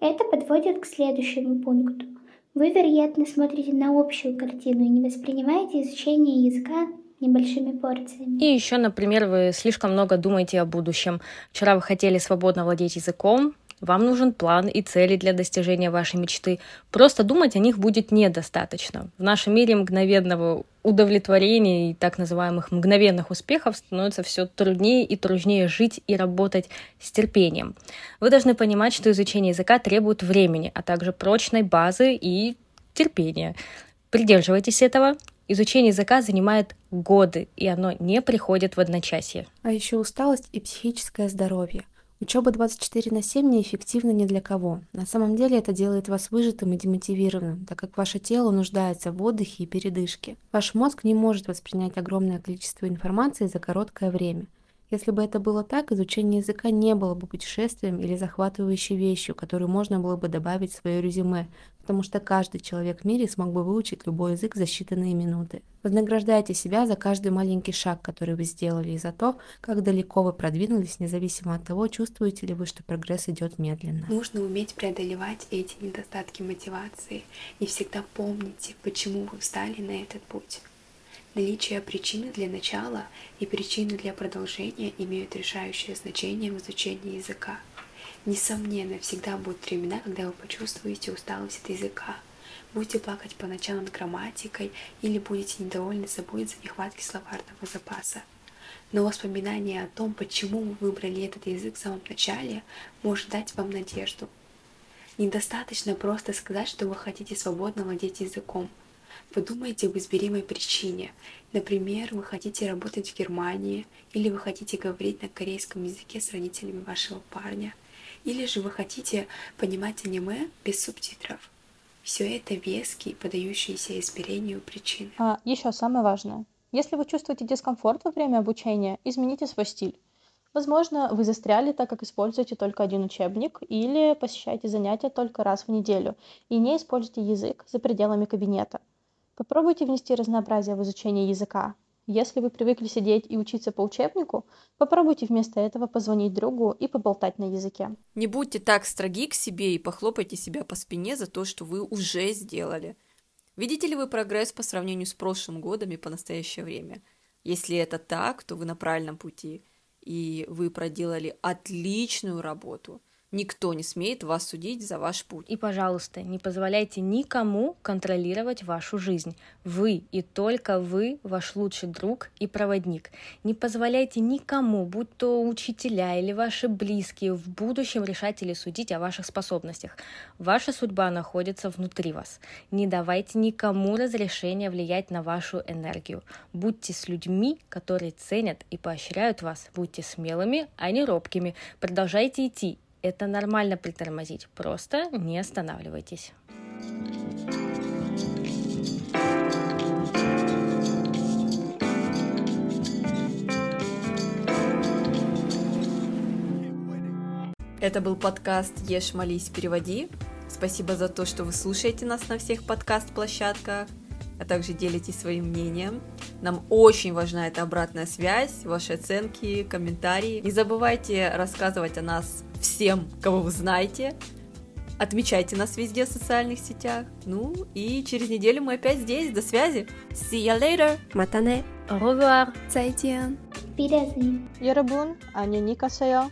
Это подводит к следующему пункту. Вы, вероятно, смотрите на общую картину и не воспринимаете изучение языка небольшими порциями. И еще, например, вы слишком много думаете о будущем. Вчера вы хотели свободно владеть языком, вам нужен план и цели для достижения вашей мечты. Просто думать о них будет недостаточно. В нашем мире мгновенного удовлетворения и так называемых мгновенных успехов становится все труднее и труднее жить и работать с терпением. Вы должны понимать, что изучение языка требует времени, а также прочной базы и терпения. Придерживайтесь этого. Изучение языка занимает годы, и оно не приходит в одночасье. А еще усталость и психическое здоровье. Учеба 24 на 7 неэффективна ни для кого. На самом деле это делает вас выжатым и демотивированным, так как ваше тело нуждается в отдыхе и передышке. Ваш мозг не может воспринять огромное количество информации за короткое время – если бы это было так, изучение языка не было бы путешествием или захватывающей вещью, которую можно было бы добавить в свое резюме, потому что каждый человек в мире смог бы выучить любой язык за считанные минуты. Вознаграждайте себя за каждый маленький шаг, который вы сделали, и за то, как далеко вы продвинулись, независимо от того, чувствуете ли вы, что прогресс идет медленно. Нужно уметь преодолевать эти недостатки мотивации и всегда помните, почему вы встали на этот путь. Наличие причины для начала и причины для продолжения имеют решающее значение в изучении языка. Несомненно, всегда будут времена, когда вы почувствуете усталость от языка. Будете плакать по ночам над грамматикой или будете недовольны собой из-за нехватки словарного запаса. Но воспоминание о том, почему вы выбрали этот язык в самом начале, может дать вам надежду. Недостаточно просто сказать, что вы хотите свободно владеть языком – Подумайте об изберимой причине. Например, вы хотите работать в Германии, или вы хотите говорить на корейском языке с родителями вашего парня, или же вы хотите понимать аниме без субтитров. Все это веские, подающиеся измерению причины. А еще самое важное. Если вы чувствуете дискомфорт во время обучения, измените свой стиль. Возможно, вы застряли, так как используете только один учебник, или посещаете занятия только раз в неделю и не используйте язык за пределами кабинета. Попробуйте внести разнообразие в изучение языка. Если вы привыкли сидеть и учиться по учебнику, попробуйте вместо этого позвонить другу и поболтать на языке. Не будьте так строги к себе и похлопайте себя по спине за то, что вы уже сделали. Видите ли вы прогресс по сравнению с прошлым годом и по настоящее время? Если это так, то вы на правильном пути, и вы проделали отличную работу – Никто не смеет вас судить за ваш путь. И, пожалуйста, не позволяйте никому контролировать вашу жизнь. Вы и только вы ваш лучший друг и проводник. Не позволяйте никому, будь то учителя или ваши близкие, в будущем решать или судить о ваших способностях. Ваша судьба находится внутри вас. Не давайте никому разрешения влиять на вашу энергию. Будьте с людьми, которые ценят и поощряют вас. Будьте смелыми, а не робкими. Продолжайте идти это нормально притормозить, просто не останавливайтесь. Это был подкаст «Ешь, молись, переводи». Спасибо за то, что вы слушаете нас на всех подкаст-площадках а также делитесь своим мнением. Нам очень важна эта обратная связь, ваши оценки, комментарии. Не забывайте рассказывать о нас всем, кого вы знаете. Отмечайте нас везде в социальных сетях. Ну и через неделю мы опять здесь. До связи. See you later. Матане. Au revoir. Зайдиан. Wiedersehen. Ерабун. Аня Никасайо.